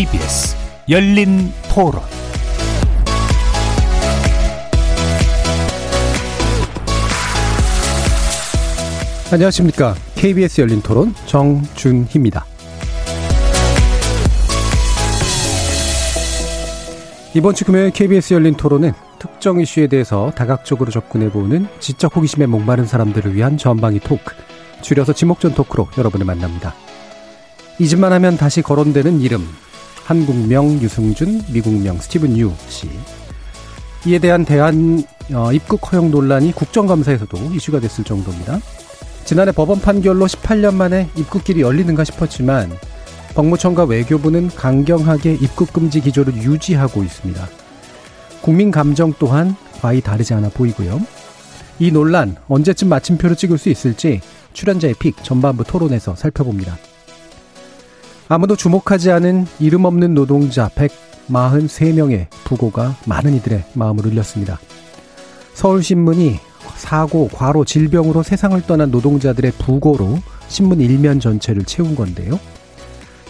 KBS 열린 토론 안녕하십니까. KBS 열린 토론 정준희입니다. 이번 주 금요일 KBS 열린 토론은 특정 이슈에 대해서 다각적으로 접근해보는 지적 호기심에 목마른 사람들을 위한 전방위 토크, 줄여서 지목전 토크로 여러분을 만납니다. 잊음만 하면 다시 거론되는 이름, 한국명 유승준, 미국명 스티븐 유 씨. 이에 대한 대한 어, 입국 허용 논란이 국정감사에서도 이슈가 됐을 정도입니다. 지난해 법원 판결로 18년 만에 입국길이 열리는가 싶었지만 법무청과 외교부는 강경하게 입국 금지 기조를 유지하고 있습니다. 국민 감정 또한 과히 다르지 않아 보이고요. 이 논란 언제쯤 마침표를 찍을 수 있을지 출연자의 픽 전반부 토론에서 살펴봅니다. 아무도 주목하지 않은 이름 없는 노동자 143명의 부고가 많은 이들의 마음을 울렸습니다. 서울신문이 사고, 과로, 질병으로 세상을 떠난 노동자들의 부고로 신문 일면 전체를 채운 건데요.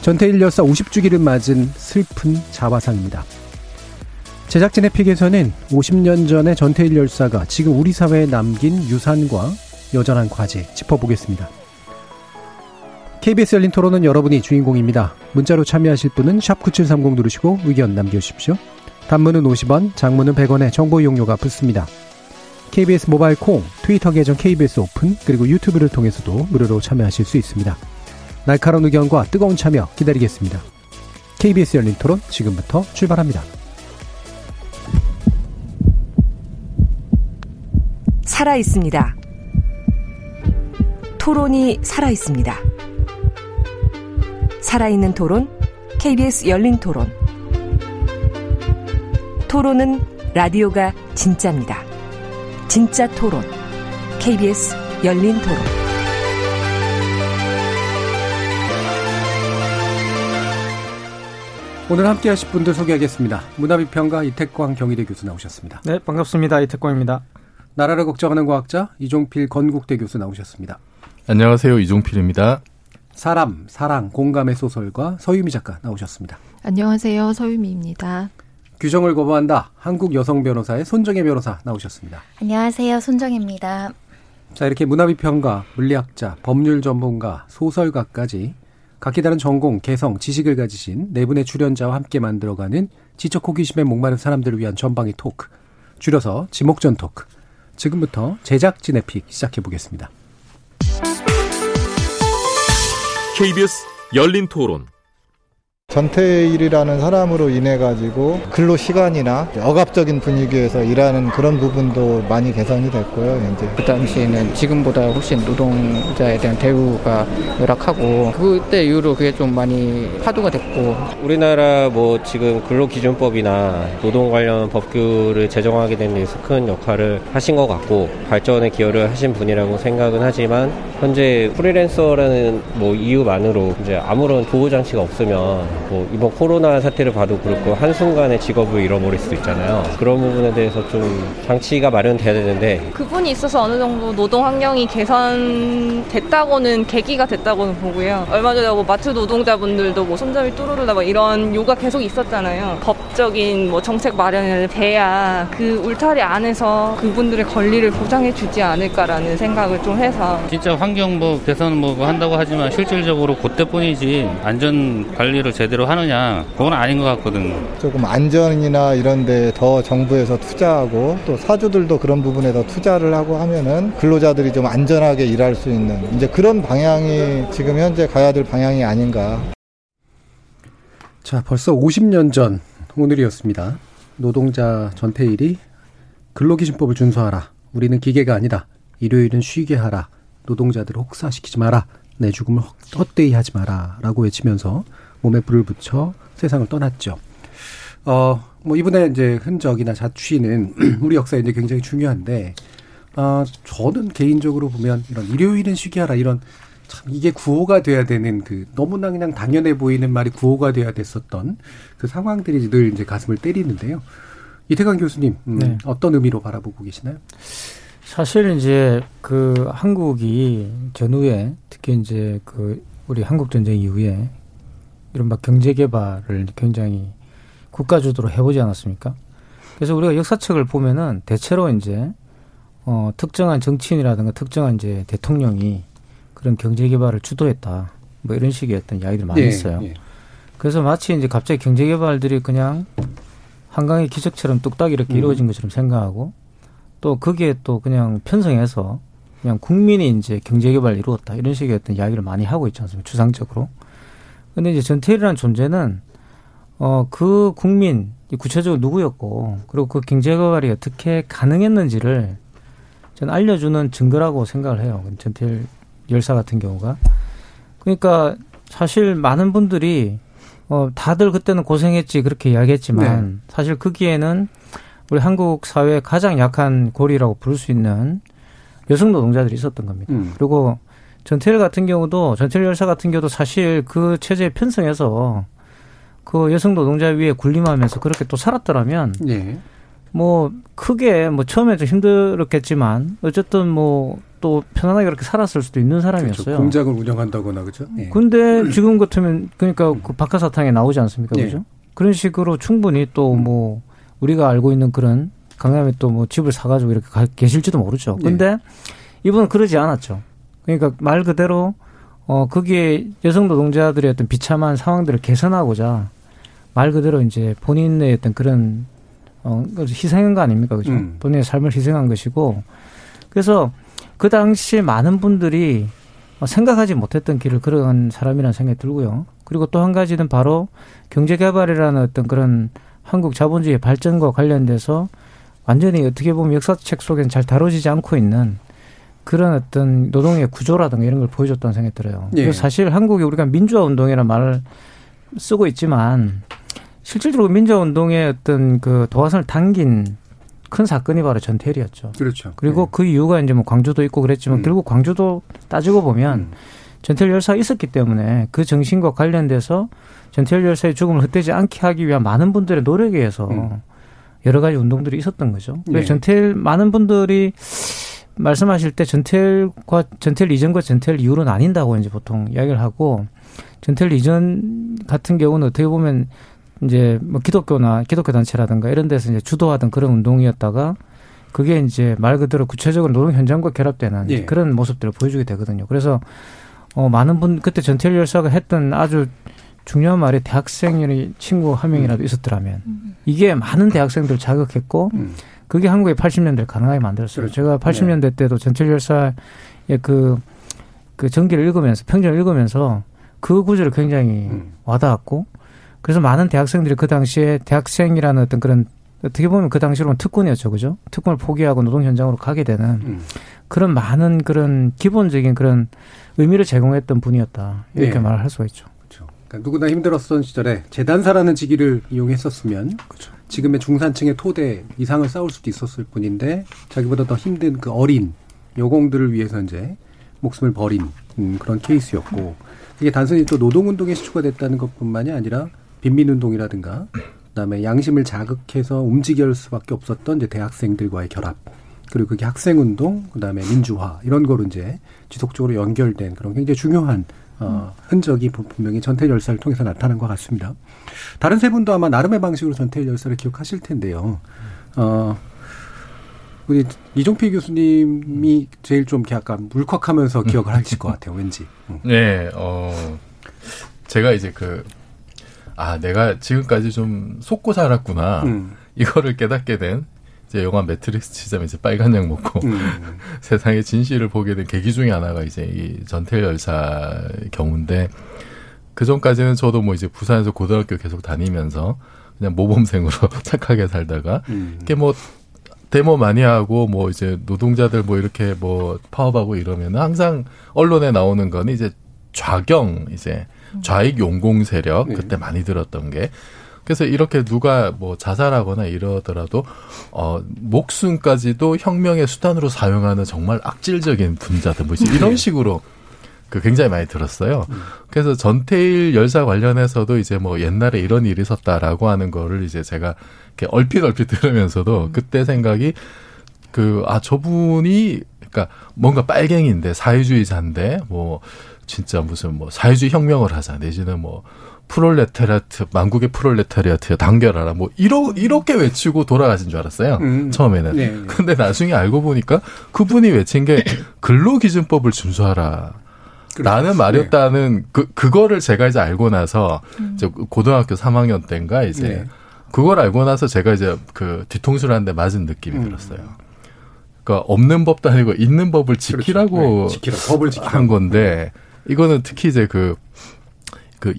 전태일 열사 50주기를 맞은 슬픈 자화상입니다. 제작진의 픽에서는 50년 전의 전태일 열사가 지금 우리 사회에 남긴 유산과 여전한 과제 짚어보겠습니다. KBS 열린 토론은 여러분이 주인공입니다. 문자로 참여하실 분은 9730 누르시고 의견 남겨주십시오. 단문은 50원, 장문은 100원의 정보 이용료가 붙습니다. KBS 모바일 콩, 트위터 계정 KBS 오픈, 그리고 유튜브를 통해서도 무료로 참여하실 수 있습니다. 날카로운 의견과 뜨거운 참여 기다리겠습니다. KBS 열린 토론 지금부터 출발합니다. 살아 있습니다. 토론이 살아 있습니다. 살아있는 토론, KBS 열린 토론. 토론은 라디오가 진짜입니다. 진짜 토론, KBS 열린 토론. 오늘 함께 하실 분들 소개하겠습니다. 문화비평가 이태광 경희대 교수 나오셨습니다. 네, 반갑습니다. 이태광입니다. 나라를 걱정하는 과학자 이종필 건국대 교수 나오셨습니다. 안녕하세요. 이종필입니다. 사람, 사랑, 공감의 소설가 서유미 작가 나오셨습니다. 안녕하세요. 서유미입니다. 규정을 거부한다. 한국 여성 변호사의 손정혜 변호사 나오셨습니다. 안녕하세요. 손정혜입니다. 자, 이렇게 문화비평가, 물리학자, 법률 전문가, 소설가까지 각기 다른 전공, 개성, 지식을 가지신 네 분의 출연자와 함께 만들어가는 지적 호기심에 목마른 사람들을 위한 전방위 토크. 줄여서 지목전 토크. 지금부터 제작진의 픽 시작해 보겠습니다. KBS 열린 토론. 전태일이라는 사람으로 인해 가지고 근로 시간이나 억압적인 분위기에서 일하는 그런 부분도 많이 개선이 됐고요. 이제 그 당시에는 지금보다 훨씬 노동자에 대한 대우가 열악하고 그때 이후로 그게 좀 많이 화두가 됐고 우리나라 뭐 지금 근로기준법이나 노동 관련 법규를 제정하게 된 데서 큰 역할을 하신 것 같고 발전에 기여를 하신 분이라고 생각은 하지만 현재 프리랜서라는 뭐 이유만으로 이제 아무런 보호 장치가 없으면 뭐 이번 코로나 사태를 봐도 그렇고 한순간에 직업을 잃어버릴 수도 있잖아요. 그런 부분에 대해서 좀 장치가 마련돼야 되는데 그분이 있어서 어느 정도 노동 환경이 개선됐다고는 계기가 됐다고는 보고요. 얼마 전에 뭐 마트 노동자분들도 뭐 손잡이 뚜루루다 뭐 이런 요가 계속 있었잖아요. 법적인 뭐 정책 마련을 돼야 그 울타리 안에서 그분들의 권리를 보장해 주지 않을까라는 생각을 좀 해서 진짜 환경 뭐 개선 뭐 한다고 하지만 실질적으로 그때뿐이지 안전 관리를 제대로 하느냐 그건 아닌 것 같거든. 조금 안전이나 이런 데 더 정부에서 투자하고 또 사주들도 그런 부분에 더 투자를 하고 하면은 근로자들이 좀 안전하게 일할 수 있는 이제 그런 방향이 지금 현재 가야 될 방향이 아닌가. 자, 벌써 50년 전 오늘이었습니다. 노동자 전태일이 근로기준법을 준수하라. 우리는 기계가 아니다. 일요일은 쉬게 하라. 노동자들을 혹사시키지 마라. 내 죽음을 헛되이 하지 마라. 라고 외치면서 몸에 불을 붙여 세상을 떠났죠. 어, 뭐 이분의 이제 흔적이나 자취는 우리 역사에 이제 굉장히 중요한데, 아, 저는 개인적으로 보면 이런 일요일은 쉬게 하라 이런 참 이게 구호가 돼야 되는 그 너무나 그냥 당연해 보이는 말이 구호가 돼야 됐었던 그 상황들이 늘 이제 가슴을 때리는데요. 이태강 교수님, 음, 네. 어떤 의미로 바라보고 계시나요? 사실 이제 그 한국이 전후에 특히 이제 그 우리 한국 전쟁 이후에 이른바 경제 개발을 굉장히 국가 주도로 해보지 않았습니까? 그래서 우리가 역사책을 보면은 대체로 이제 어 특정한 정치인이라든가 특정한 이제 대통령이 그런 경제 개발을 주도했다. 뭐 이런 식의 어떤 이야기들 많이 예, 있어요. 예. 그래서 마치 이제 갑자기 경제 개발들이 그냥 한강의 기적처럼 뚝딱 이렇게 음. 이루어진 것처럼 생각하고 또 거기에 또 그냥 편성해서 그냥 국민이 이제 경제 개발을 이루었다 이런 식의 어떤 이야기를 많이 하고 있지 않습니까? 추상적으로. 근데 이제 전태일이라는 존재는 어 그 국민 이 구체적으로 누구였고 그리고 그 경제 개발이 어떻게 가능했는지를 저는 알려주는 증거라고 생각을 해요. 전태일 열사 같은 경우가. 그러니까 사실 많은 분들이 어 다들 그때는 고생했지 그렇게 이야기했지만 네. 사실 거기에는 우리 한국 사회의 가장 약한 고리라고 부를 수 있는 여성 노동자들이 있었던 겁니다. 음. 그리고 전태일 같은 경우도 전태일 열사 같은 경우도 사실 그 체제에 편성해서 그 여성 노동자 위에 군림하면서 그렇게 또 살았더라면 예. 뭐 크게 뭐 처음에 좀 힘들었겠지만 어쨌든 뭐 또 편안하게 그렇게 살았을 수도 있는 사람이었어요. 그렇죠. 공장을 운영한다거나 그죠? 예. 근데 지금 같으면 그러니까 그 박하사탕에 나오지 않습니까? 예. 그죠? 그런 식으로 충분히 또뭐 우리가 알고 있는 그런 강남에 또 뭐 집을 사가지고 이렇게 가, 계실지도 모르죠. 근데 이분은 그러지 않았죠. 그러니까 말 그대로 어 거기에 여성 노동자들의 어떤 비참한 상황들을 개선하고자 말 그대로 이제 본인의 어떤 그런 어 희생한 거 아닙니까, 그죠? 음. 본인의 삶을 희생한 것이고 그래서 그 당시에 많은 분들이 어, 생각하지 못했던 길을 걸어간 사람이라는 생각이 들고요. 그리고 또 한 가지는 바로 경제개발이라는 어떤 그런 한국 자본주의 발전과 관련돼서 완전히 어떻게 보면 역사책 속에는 잘 다뤄지지 않고 있는 그런 어떤 노동의 구조라든가 이런 걸 보여줬다는 생각이 들어요. 예. 사실 한국이 우리가 민주화 운동이라는 말을 쓰고 있지만 실질적으로 민주화 운동의 어떤 그 도화선을 당긴 큰 사건이 바로 전태일이었죠. 그렇죠. 그리고 그 이유가 이제 뭐 광주도 있고 그랬지만 결국 광주도 따지고 보면 전태일 열사가 있었기 때문에 그 정신과 관련돼서 전태일 열사의 죽음을 헛되지 않게 하기 위한 많은 분들의 노력에 의해서 여러 가지 운동들이 있었던 거죠. 네. 전태일 많은 분들이 말씀하실 때 전태일과 전태일 이전과 전태일 이후로 나뉜다고 이제 보통 이야기를 하고 전태일 이전 같은 경우는 어떻게 보면 이제 뭐 기독교나 기독교 단체라든가 이런 데서 이제 주도하던 그런 운동이었다가 그게 이제 말 그대로 구체적으로 노동 현장과 결합되는 예. 그런 모습들을 보여주게 되거든요. 그래서 어 많은 분 그때 전태일 열사가 했던 아주 중요한 말이 대학생이 친구 한 명이라도 있었더라면 이게 많은 대학생들 을 자극했고 그게 한국의 80년대를 가능하게 만들었어요. 제가 80년대 때도 전태일 열사의 그, 그 전기를 읽으면서 평전을 읽으면서 그 구절을 굉장히 와닿았고 그래서 많은 대학생들이 그 당시에 대학생이라는 어떤 그런 어떻게 보면 그 당시로는 특권이었죠, 그죠? 특권을 포기하고 노동 현장으로 가게 되는 그런 많은 그런 기본적인 그런 의미를 제공했던 분이었다 이렇게 네. 말을 할 수가 있죠. 그러니까 누구나 힘들었던 시절에 재단사라는 직위를 이용했었으면 지금의 중산층의 토대 이상을 쌓을 수도 있었을 뿐인데 자기보다 더 힘든 그 어린 여공들을 위해서 이제 목숨을 버린 음, 그런 케이스였고 이게 단순히 또 노동운동의 시초가 됐다는 것뿐만이 아니라 빈민운동이라든가 그다음에 양심을 자극해서 움직일 수밖에 없었던 이제 대학생들과의 결합 그리고 그게 학생운동 그다음에 민주화 이런 거로 이제 지속적으로 연결된 그런 굉장히 중요한 어, 흔적이 분- 분명히 전태일 열사를 통해서 나타난 것 같습니다. 다른 세 분도 아마 나름의 방식으로 전태일 열사를 기억하실 텐데요. 어, 우리 이종필 교수님이 제일 좀 약간 울컥하면서 기억을 하실 것 같아요. 왠지. 음. 네, 어, 제가 이제 그, 아, 내가 지금까지 좀 속고 살았구나. 음. 이거를 깨닫게 된, 이제 영화 매트릭스 치자면 이제 빨간 약 먹고, 음. 세상의 진실을 보게 된 계기 중에 하나가 이제 이 전태일 열사 경우인데, 그 전까지는 저도 뭐 이제 부산에서 고등학교 계속 다니면서 그냥 모범생으로 착하게 살다가, 음. 이게 뭐, 데모 많이 하고 뭐 이제 노동자들 뭐 이렇게 뭐 파업하고 이러면 항상 언론에 나오는 거는 이제 좌경 이제 좌익 용공 세력 그때 많이 들었던 게 그래서 이렇게 누가 뭐 자살하거나 이러더라도 어 목숨까지도 혁명의 수단으로 사용하는 정말 악질적인 분자들 뭐 이제 이런 식으로 그 굉장히 많이 들었어요. 그래서 전태일 열사 관련해서도 이제 뭐 옛날에 이런 일이 있었다라고 하는 거를 이제 제가 이렇게 얼핏 얼핏 들으면서도 그때 생각이 그 아 저분이 그러니까 뭔가 빨갱인데 사회주의자인데 뭐 진짜 무슨 뭐 사회주의 혁명을 하자. 내지는 뭐 프롤레타리아트 만국의 프롤레타리아트야 단결하라 뭐 이러 이렇게 외치고 돌아가신 줄 알았어요 음. 처음에는 네, 네. 근데 나중에 알고 보니까 그분이 외친 게 근로기준법을 준수하라 라는 말이었다는 네. 그 그거를 제가 이제 알고 나서 음. 이제 고등학교 3학년 때인가 이제 네. 그걸 알고 나서 제가 이제 그 뒤통수를 한 대 맞은 느낌이 음. 들었어요. 그러니까 없는 법도 아니고 있는 법을 그렇죠. 지키라고 그렇죠. 네. 지키라. 법을 지키라고. 한 건데 이거는 특히 이제 그 그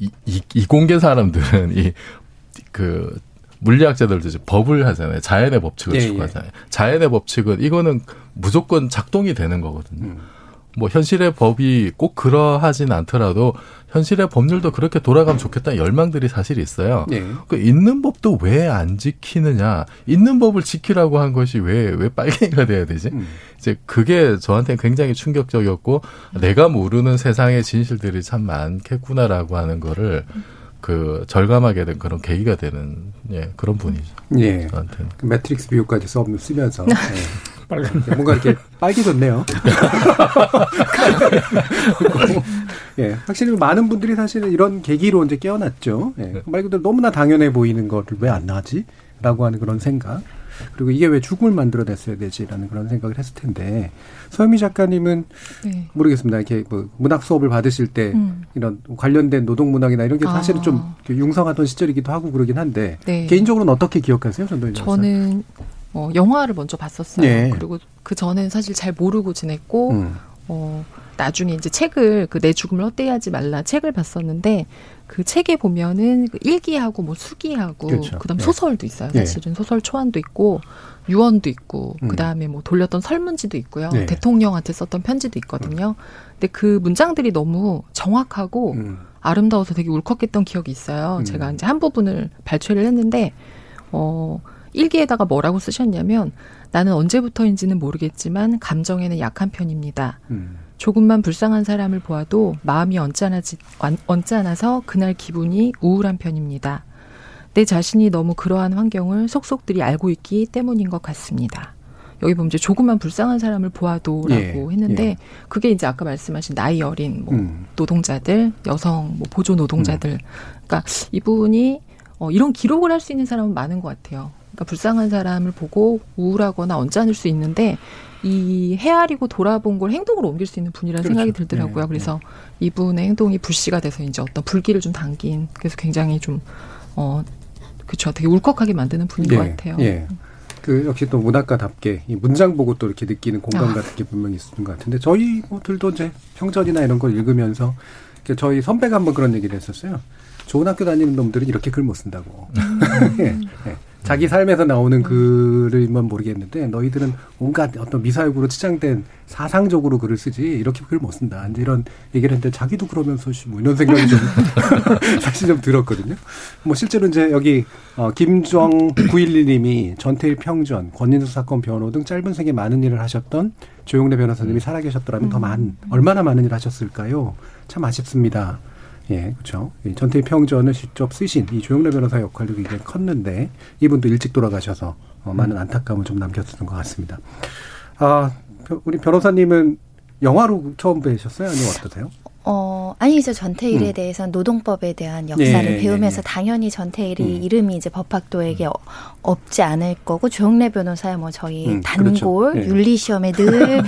이공계 사람들은 이그 물리학자들도 이제 법을 하잖아요. 자연의 법칙을 예, 추구하잖아요. 예. 자연의 법칙은 이거는 무조건 작동이 되는 거거든요. 음. 뭐 현실의 법이 꼭 그러하진 않더라도 현실의 법률도 그렇게 돌아가면 좋겠다는 열망들이 사실 있어요. 네. 그 있는 법도 왜 안 지키느냐? 있는 법을 지키라고 한 것이 왜 왜 빨갱이가 돼야 되지? 음. 이제 그게 저한테는 굉장히 충격적이었고 내가 모르는 세상의 진실들이 참 많겠구나라고 하는 거를 그 절감하게 된 그런 계기가 되는 예 그런 분이죠. 예. 저한테는. 그 매트릭스 비유까지 쓰면서 예. 빨간 뭔가 이렇게 빨개졌네요. 예, 확실히 많은 분들이 사실은 이런 계기로 이제 깨어났죠. 예, 말 그대로 너무나 당연해 보이는 거를 왜 안 나지? 라고 하는 그런 생각. 그리고 이게 왜 죽음을 만들어냈어야 되지라는 그런 생각을 했을 텐데 서유미 작가님은 네. 모르겠습니다. 이렇게 뭐 문학 수업을 받으실 때 음. 이런 관련된 노동 문학이나 이런 게 사실은 아. 좀 융성하던 시절이기도 하고 그러긴 한데 네. 개인적으로는 어떻게 기억하세요, 전도연 저는 어, 영화를 먼저 봤었어요. 네. 그리고 그 전엔 사실 잘 모르고 지냈고 음. 어, 나중에 이제 책을 그 내 죽음을 헛되이하지 말라 책을 봤었는데 그 책에 보면은 그 일기하고 뭐 수기하고 그렇죠. 그다음 네. 소설도 있어요. 네. 사실은 네. 소설 초안도 있고 유언도 있고 음. 그다음에 뭐 돌렸던 설문지도 있고요. 네. 대통령한테 썼던 편지도 있거든요. 음. 근데 그 문장들이 너무 정확하고 음. 아름다워서 되게 울컥했던 기억이 있어요. 음. 제가 이제 한 부분을 발췌를 했는데 어 일기에다가 뭐라고 쓰셨냐면 나는 언제부터인지는 모르겠지만 감정에는 약한 편입니다. 음. 조금만 불쌍한 사람을 보아도 마음이 언짢아지, 언짢아서 그날 기분이 우울한 편입니다. 내 자신이 너무 그러한 환경을 속속들이 알고 있기 때문인 것 같습니다. 여기 보면 이제 조금만 불쌍한 사람을 보아도라고 예, 했는데 예. 그게 이제 아까 말씀하신 나이 어린 뭐 음. 노동자들, 여성 뭐 보조 노동자들, 음. 그러니까 이분이 어, 이런 기록을 할 수 있는 사람은 많은 것 같아요. 그러니까 불쌍한 사람을 보고 우울하거나 언짢을 수 있는데 이 헤아리고 돌아본 걸 행동으로 옮길 수 있는 분이라는 그렇죠. 생각이 들더라고요. 네, 그래서 네. 이분의 행동이 불씨가 돼서 이제 어떤 불길을 좀 당긴 그래서 굉장히 좀 어 그렇죠. 되게 울컥하게 만드는 분인 네, 것 같아요. 예. 그 역시 또 문학가답게 이 문장 보고 또 이렇게 느끼는 공감 아. 같은 게 분명히 있는 것 같은데 저희 들도 이제 평전이나 이런 걸 읽으면서 저희 선배가 한번 그런 얘기를 했었어요. 좋은 학교 다니는 놈들은 이렇게 글 못 쓴다고. 음. 예, 예. 자기 삶에서 나오는 글을만 모르겠는데 너희들은 온갖 어떤 미사역으로 치장된 사상적으로 글을 쓰지 이렇게 글못 쓴다. 이제 이런 얘기를 했는데 자기도 그러면서 뭐 이런 생각이 좀 사실 좀 들었거든요. 뭐 실제로 이제 여기 어 김정 911님이 전태일 평전, 권인수 사건 변호 등 짧은 생에 많은 일을 하셨던 조용래 변호사님이 살아계셨더라면 더 많은 얼마나 많은 일을 하셨을까요? 참 아쉽습니다. 예, 그렇죠. 전태일 평전을 직접 쓰신 이 조영래 변호사 역할도 굉장히 컸는데 이분도 일찍 돌아가셔서 어, 많은 음. 안타까움을 좀 남겼던 것 같습니다. 아, 우리 변호사님은 영화로 처음 뵈셨어요? 아니면 어떠세요? 어, 아니죠. 전태일에 음. 대해서는 노동법에 대한 역사를 네, 배우면서 네, 네. 당연히 전태일이 음. 이름이 이제 법학도에게 음. 없지 않을 거고 조영래 변호사야 뭐 저희 음, 단골 그렇죠. 네. 윤리 시험에 늘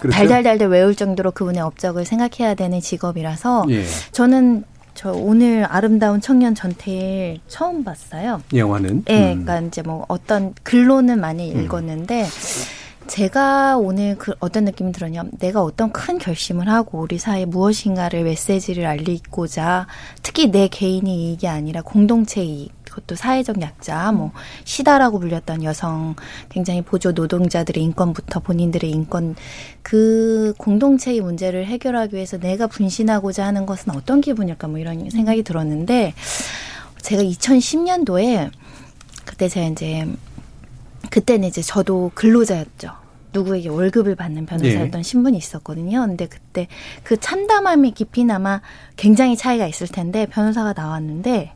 그렇죠? 달달달달 외울 정도로 그분의 업적을 생각해야 되는 직업이라서 예. 저는 저 오늘 아름다운 청년 전태일 처음 봤어요. 영화는? 네, 음. 그러니까 이제 뭐 어떤 글로는 많이 음. 읽었는데 제가 오늘 그 어떤 느낌이 들었냐면 내가 어떤 큰 결심을 하고 우리 사회에 무엇인가를 메시지를 알리고자 특히 내 개인의 이익이 아니라 공동체 이익 그것도 사회적 약자, 뭐 시다라고 불렸던 여성 굉장히 보조 노동자들의 인권부터 본인들의 인권 그 공동체의 문제를 해결하기 위해서 내가 분신하고자 하는 것은 어떤 기분일까? 뭐 이런 생각이 들었는데 제가 2010년도에 그때 제가 이제 그때는 이제 저도 근로자였죠. 누구에게 월급을 받는 변호사였던 네. 신분이 있었거든요. 근데 그때 그 참담함의 깊이나마 굉장히 차이가 있을 텐데 변호사가 나왔는데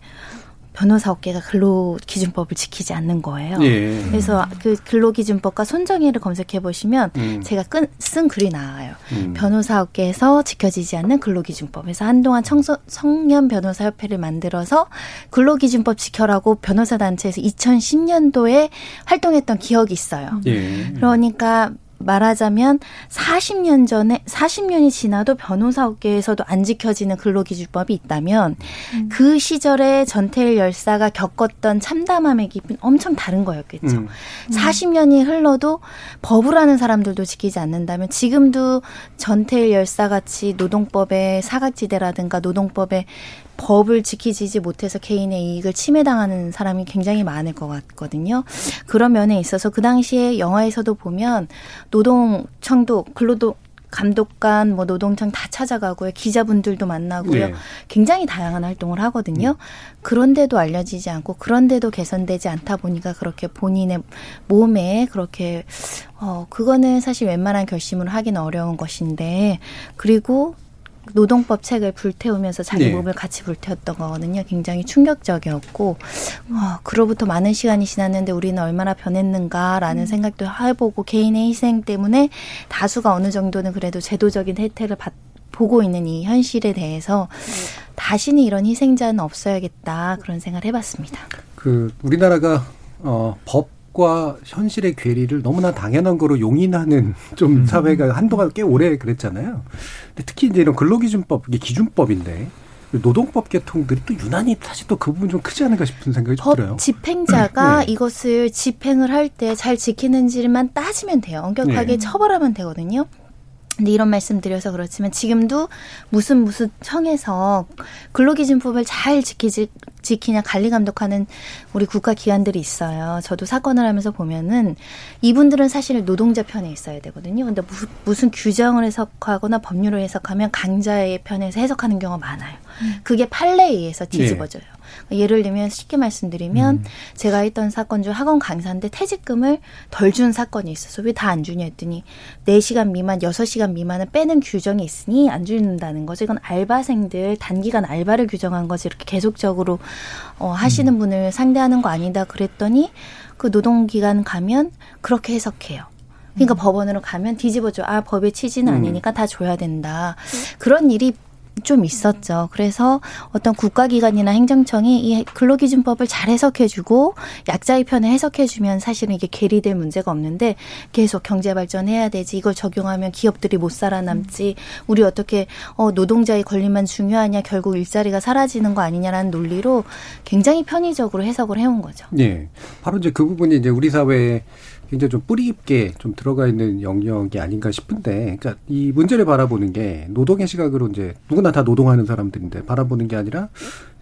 변호사 업계가 근로기준법을 지키지 않는 거예요. 예. 그래서 그 근로기준법과 손정의를 검색해 보시면 음. 제가 쓴 글이 나와요. 음. 변호사 업계에서 지켜지지 않는 근로기준법. 에서 한동안 청소, 청년 변호사 협회를 만들어서 근로기준법 지켜라고 변호사 단체에서 2010년도에 활동했던 기억이 있어요. 예. 그러니까 말하자면 40년 전에 40년이 지나도 변호사 업계에서도 안 지켜지는 근로기준법이 있다면 음. 그 시절에 전태일 열사가 겪었던 참담함의 깊이는 엄청 다른 거였겠죠. 음. 40년이 흘러도 법을 하는 사람들도 지키지 않는다면 지금도 전태일 열사 같이 노동법의 사각지대라든가 노동법의 법을 지키지 못해서 개인의 이익을 침해당하는 사람이 굉장히 많을 것 같거든요. 그런 면에 있어서 그 당시에 영화에서도 보면 노동청도 근로도 감독관, 뭐 노동청 다 찾아가고요. 기자분들도 만나고요. 네. 굉장히 다양한 활동을 하거든요. 음. 그런데도 알려지지 않고 그런데도 개선되지 않다 보니까 그렇게 본인의 몸에 그렇게 어 그거는 사실 웬만한 결심을 하기는 어려운 것인데 그리고 노동법 책을 불태우면서 자기 네. 몸을 같이 불태웠던 거거든요. 굉장히 충격적이었고 어, 그로부터 많은 시간이 지났는데 우리는 얼마나 변했는가라는 음. 생각도 해보고 개인의 희생 때문에 다수가 어느 정도는 그래도 제도적인 혜택을 받, 보고 있는 이 현실에 대해서 네. 다시는 이런 희생자는 없어야겠다 그런 생각을 해봤습니다. 그 우리나라가 어, 법 법과 현실의 괴리를 너무나 당연한 거로 용인하는 좀 음. 사회가 한동안 꽤 오래 그랬잖아요. 근데 특히 이제 이런 근로기준법, 이게 기준법인데 노동법 개통들이 또 유난히 사실 또 그 부분 좀 크지 않을까 싶은 생각이 법 들어요. 집행자가 네. 이것을 집행을 할 때 잘 지키는지만 따지면 돼요. 엄격하게 네. 처벌하면 되거든요. 근데 이런 말씀 드려서 그렇지만 지금도 무슨 무슨 청에서 근로기준법을 잘 지키지 지키냐 관리 감독하는 우리 국가 기관들이 있어요. 저도 사건을 하면서 보면은 이분들은 사실 노동자 편에 있어야 되거든요. 근데 무슨 규정을 해석하거나 법률을 해석하면 강자의 편에서 해석하는 경우가 많아요. 음. 그게 판례에 의해서 뒤집어져요. 네. 예를 들면 쉽게 말씀드리면 음. 제가 했던 사건 중 학원 강사인데 퇴직금을 덜 준 사건이 있어서 왜 다 안 주냐 했더니 4시간 미만, 6시간 미만은 빼는 규정이 있으니 안 준다는 거죠. 이건 알바생들 단기간 알바를 규정한 거지 이렇게 계속적으로 어, 하시는 음. 분을 상대하는 거 아니다 그랬더니 그 노동기간 가면 그렇게 해석해요. 그러니까 음. 법원으로 가면 뒤집어줘. 아, 법의 취지는 음. 아니니까 다 줘야 된다. 그런 일이 좀 있었죠. 그래서 어떤 국가기관이나 행정청이 이 근로기준법을 잘 해석해주고 약자의 편에 해석해주면 사실은 이게 괴리될 문제가 없는데 계속 경제 발전해야 되지 이걸 적용하면 기업들이 못 살아남지 우리 어떻게 어 노동자의 권리만 중요하냐 결국 일자리가 사라지는 거 아니냐라는 논리로 굉장히 편의적으로 해석을 해온 거죠. 네, 바로 이제 그 부분이 이제 우리 사회에 굉장히 좀 뿌리 깊게 좀 들어가 있는 영역이 아닌가 싶은데, 그러니까 이 문제를 바라보는 게 노동의 시각으로 이제 누구나 다 노동하는 사람들인데 바라보는 게 아니라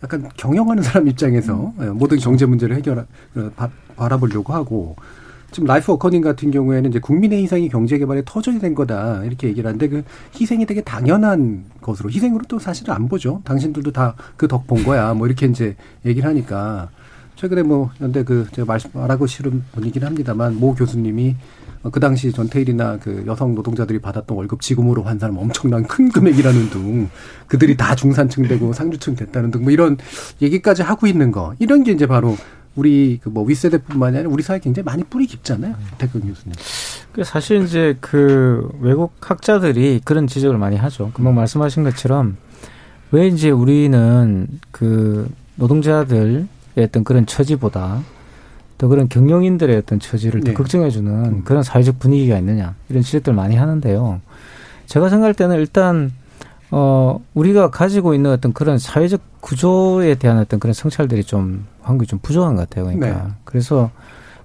약간 경영하는 사람 입장에서 음. 모든 경제 문제를 해결 바라보려고 하고 지금 라이프 워커닝 같은 경우에는 이제 국민의 희생이 경제 개발의 터전이 된 거다 이렇게 얘기를 하는데 그 희생이 되게 당연한 것으로 희생으로 또 사실은 안 보죠. 당신들도 다 그 덕 본 거야. 뭐 이렇게 이제 얘기를 하니까 최근에 뭐 연대 그 제가 말씀 말하고 싫은 분이긴 합니다만 모 교수님이 그 당시 전태일이나 그 여성 노동자들이 받았던 월급 지금으로 환산하면 엄청난 큰 금액이라는 등 그들이 다 중산층 되고 상류층 됐다는 등뭐 이런 얘기까지 하고 있는 거 이런 게 이제 바로 우리 그 뭐 윗세대뿐만이 아니라 우리 사회 굉장히 많이 뿌리 깊잖아요. 태근 교수님. 그 사실 이제 그 외국 학자들이 그런 지적을 많이 하죠. 금방 말씀하신 것처럼 왜 이제 우리는 그 노동자들 어떤 그런 처지보다 또 그런 경영인들의 어떤 처지를 네. 더 걱정해주는 음. 그런 사회적 분위기가 있느냐 이런 지적들 많이 하는데요. 제가 생각할 때는 일단 어 우리가 가지고 있는 어떤 그런 사회적 구조에 대한 어떤 그런 성찰들이 좀 환경이 좀 부족한 것 같아요. 그러니까 네. 그래서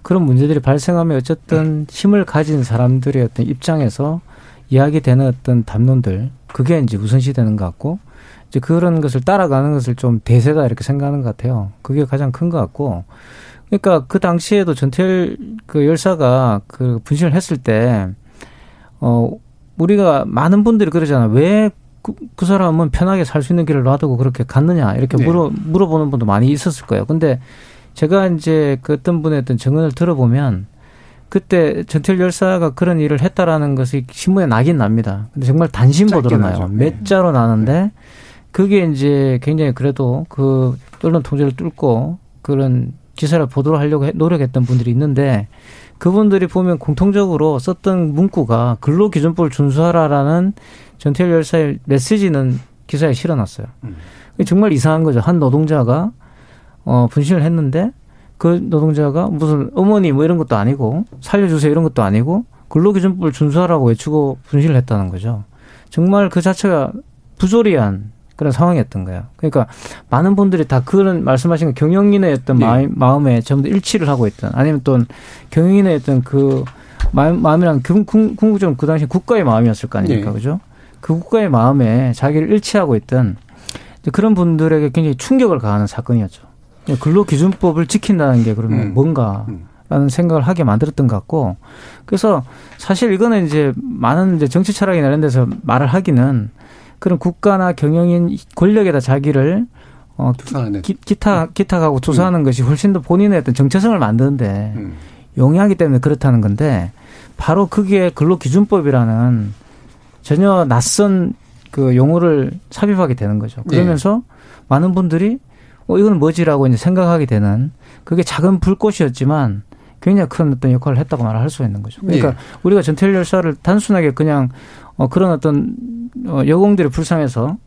그런 문제들이 발생하면 어쨌든 힘을 가진 사람들의 어떤 입장에서 이야기되는 어떤 담론들 그게 이제 우선시 되는 것 같고 이제 그런 것을 따라가는 것을 좀 대세다 이렇게 생각하는 것 같아요. 그게 가장 큰 것 같고. 그러니까 그 당시에도 전태일 그 열사가 그 분신을 했을 때, 어, 우리가 많은 분들이 그러잖아요. 왜 그, 그 사람은 편하게 살 수 있는 길을 놔두고 그렇게 갔느냐 이렇게 네. 물어 물어보는 분도 많이 있었을 거예요. 근데 제가 이제 그 어떤 분의 어떤 증언을 들어보면 그때 전태일 열사가 그런 일을 했다라는 것이 신문에 나긴 납니다. 근데 정말 단신 보도로 나요. 몇 자로 나는데 네. 그게 이제 굉장히 그래도 그 언론 통제를 뚫고 그런 기사를 보도를 하려고 노력했던 분들이 있는데 그분들이 보면 공통적으로 썼던 문구가 근로기준법을 준수하라라는 전태일 열사의 메시지는 기사에 실어놨어요. 음. 정말 이상한 거죠. 한 노동자가 어 분신을 했는데 그 노동자가 무슨 어머니 뭐 이런 것도 아니고 살려주세요 이런 것도 아니고 근로기준법을 준수하라고 외치고 분신을 했다는 거죠. 정말 그 자체가 부조리한 그런 상황이었던 거예요. 그러니까 많은 분들이 다 그런 말씀하신 경영인의 어떤 네. 마음, 에 전부 다 일치를 하고 있던 아니면 또 경영인의 어떤 그 마음, 마음이랑 궁극적으로 그 당시 국가의 마음이었을 거 아닙니까? 네. 그죠? 그 국가의 마음에 자기를 일치하고 있던 그런 분들에게 굉장히 충격을 가하는 사건이었죠. 근로기준법을 지킨다는 게 그러면 음. 뭔가 라는 생각을 하게 만들었던 것 같고 그래서 사실 이거는 이제 많은 이제 정치 철학이나 이런 데서 말을 하기는 그런 국가나 경영인 권력에다 자기를 어 기, 기타 기타하고 조사하는 음. 것이 훨씬 더 본인의 어떤 정체성을 만드는데 음. 용이하기 때문에 그렇다는 건데 바로 그게 근로기준법이라는 전혀 낯선 그 용어를 삽입하게 되는 거죠. 그러면서 네. 많은 분들이 어 이건 뭐지라고 이제 생각하게 되는 그게 작은 불꽃이었지만 굉장히 큰 어떤 역할을 했다고 말할 수 있는 거죠. 그러니까 네. 우리가 전태일 열사를 단순하게 그냥 어 그런 어떤 어 여공들이 불쌍해서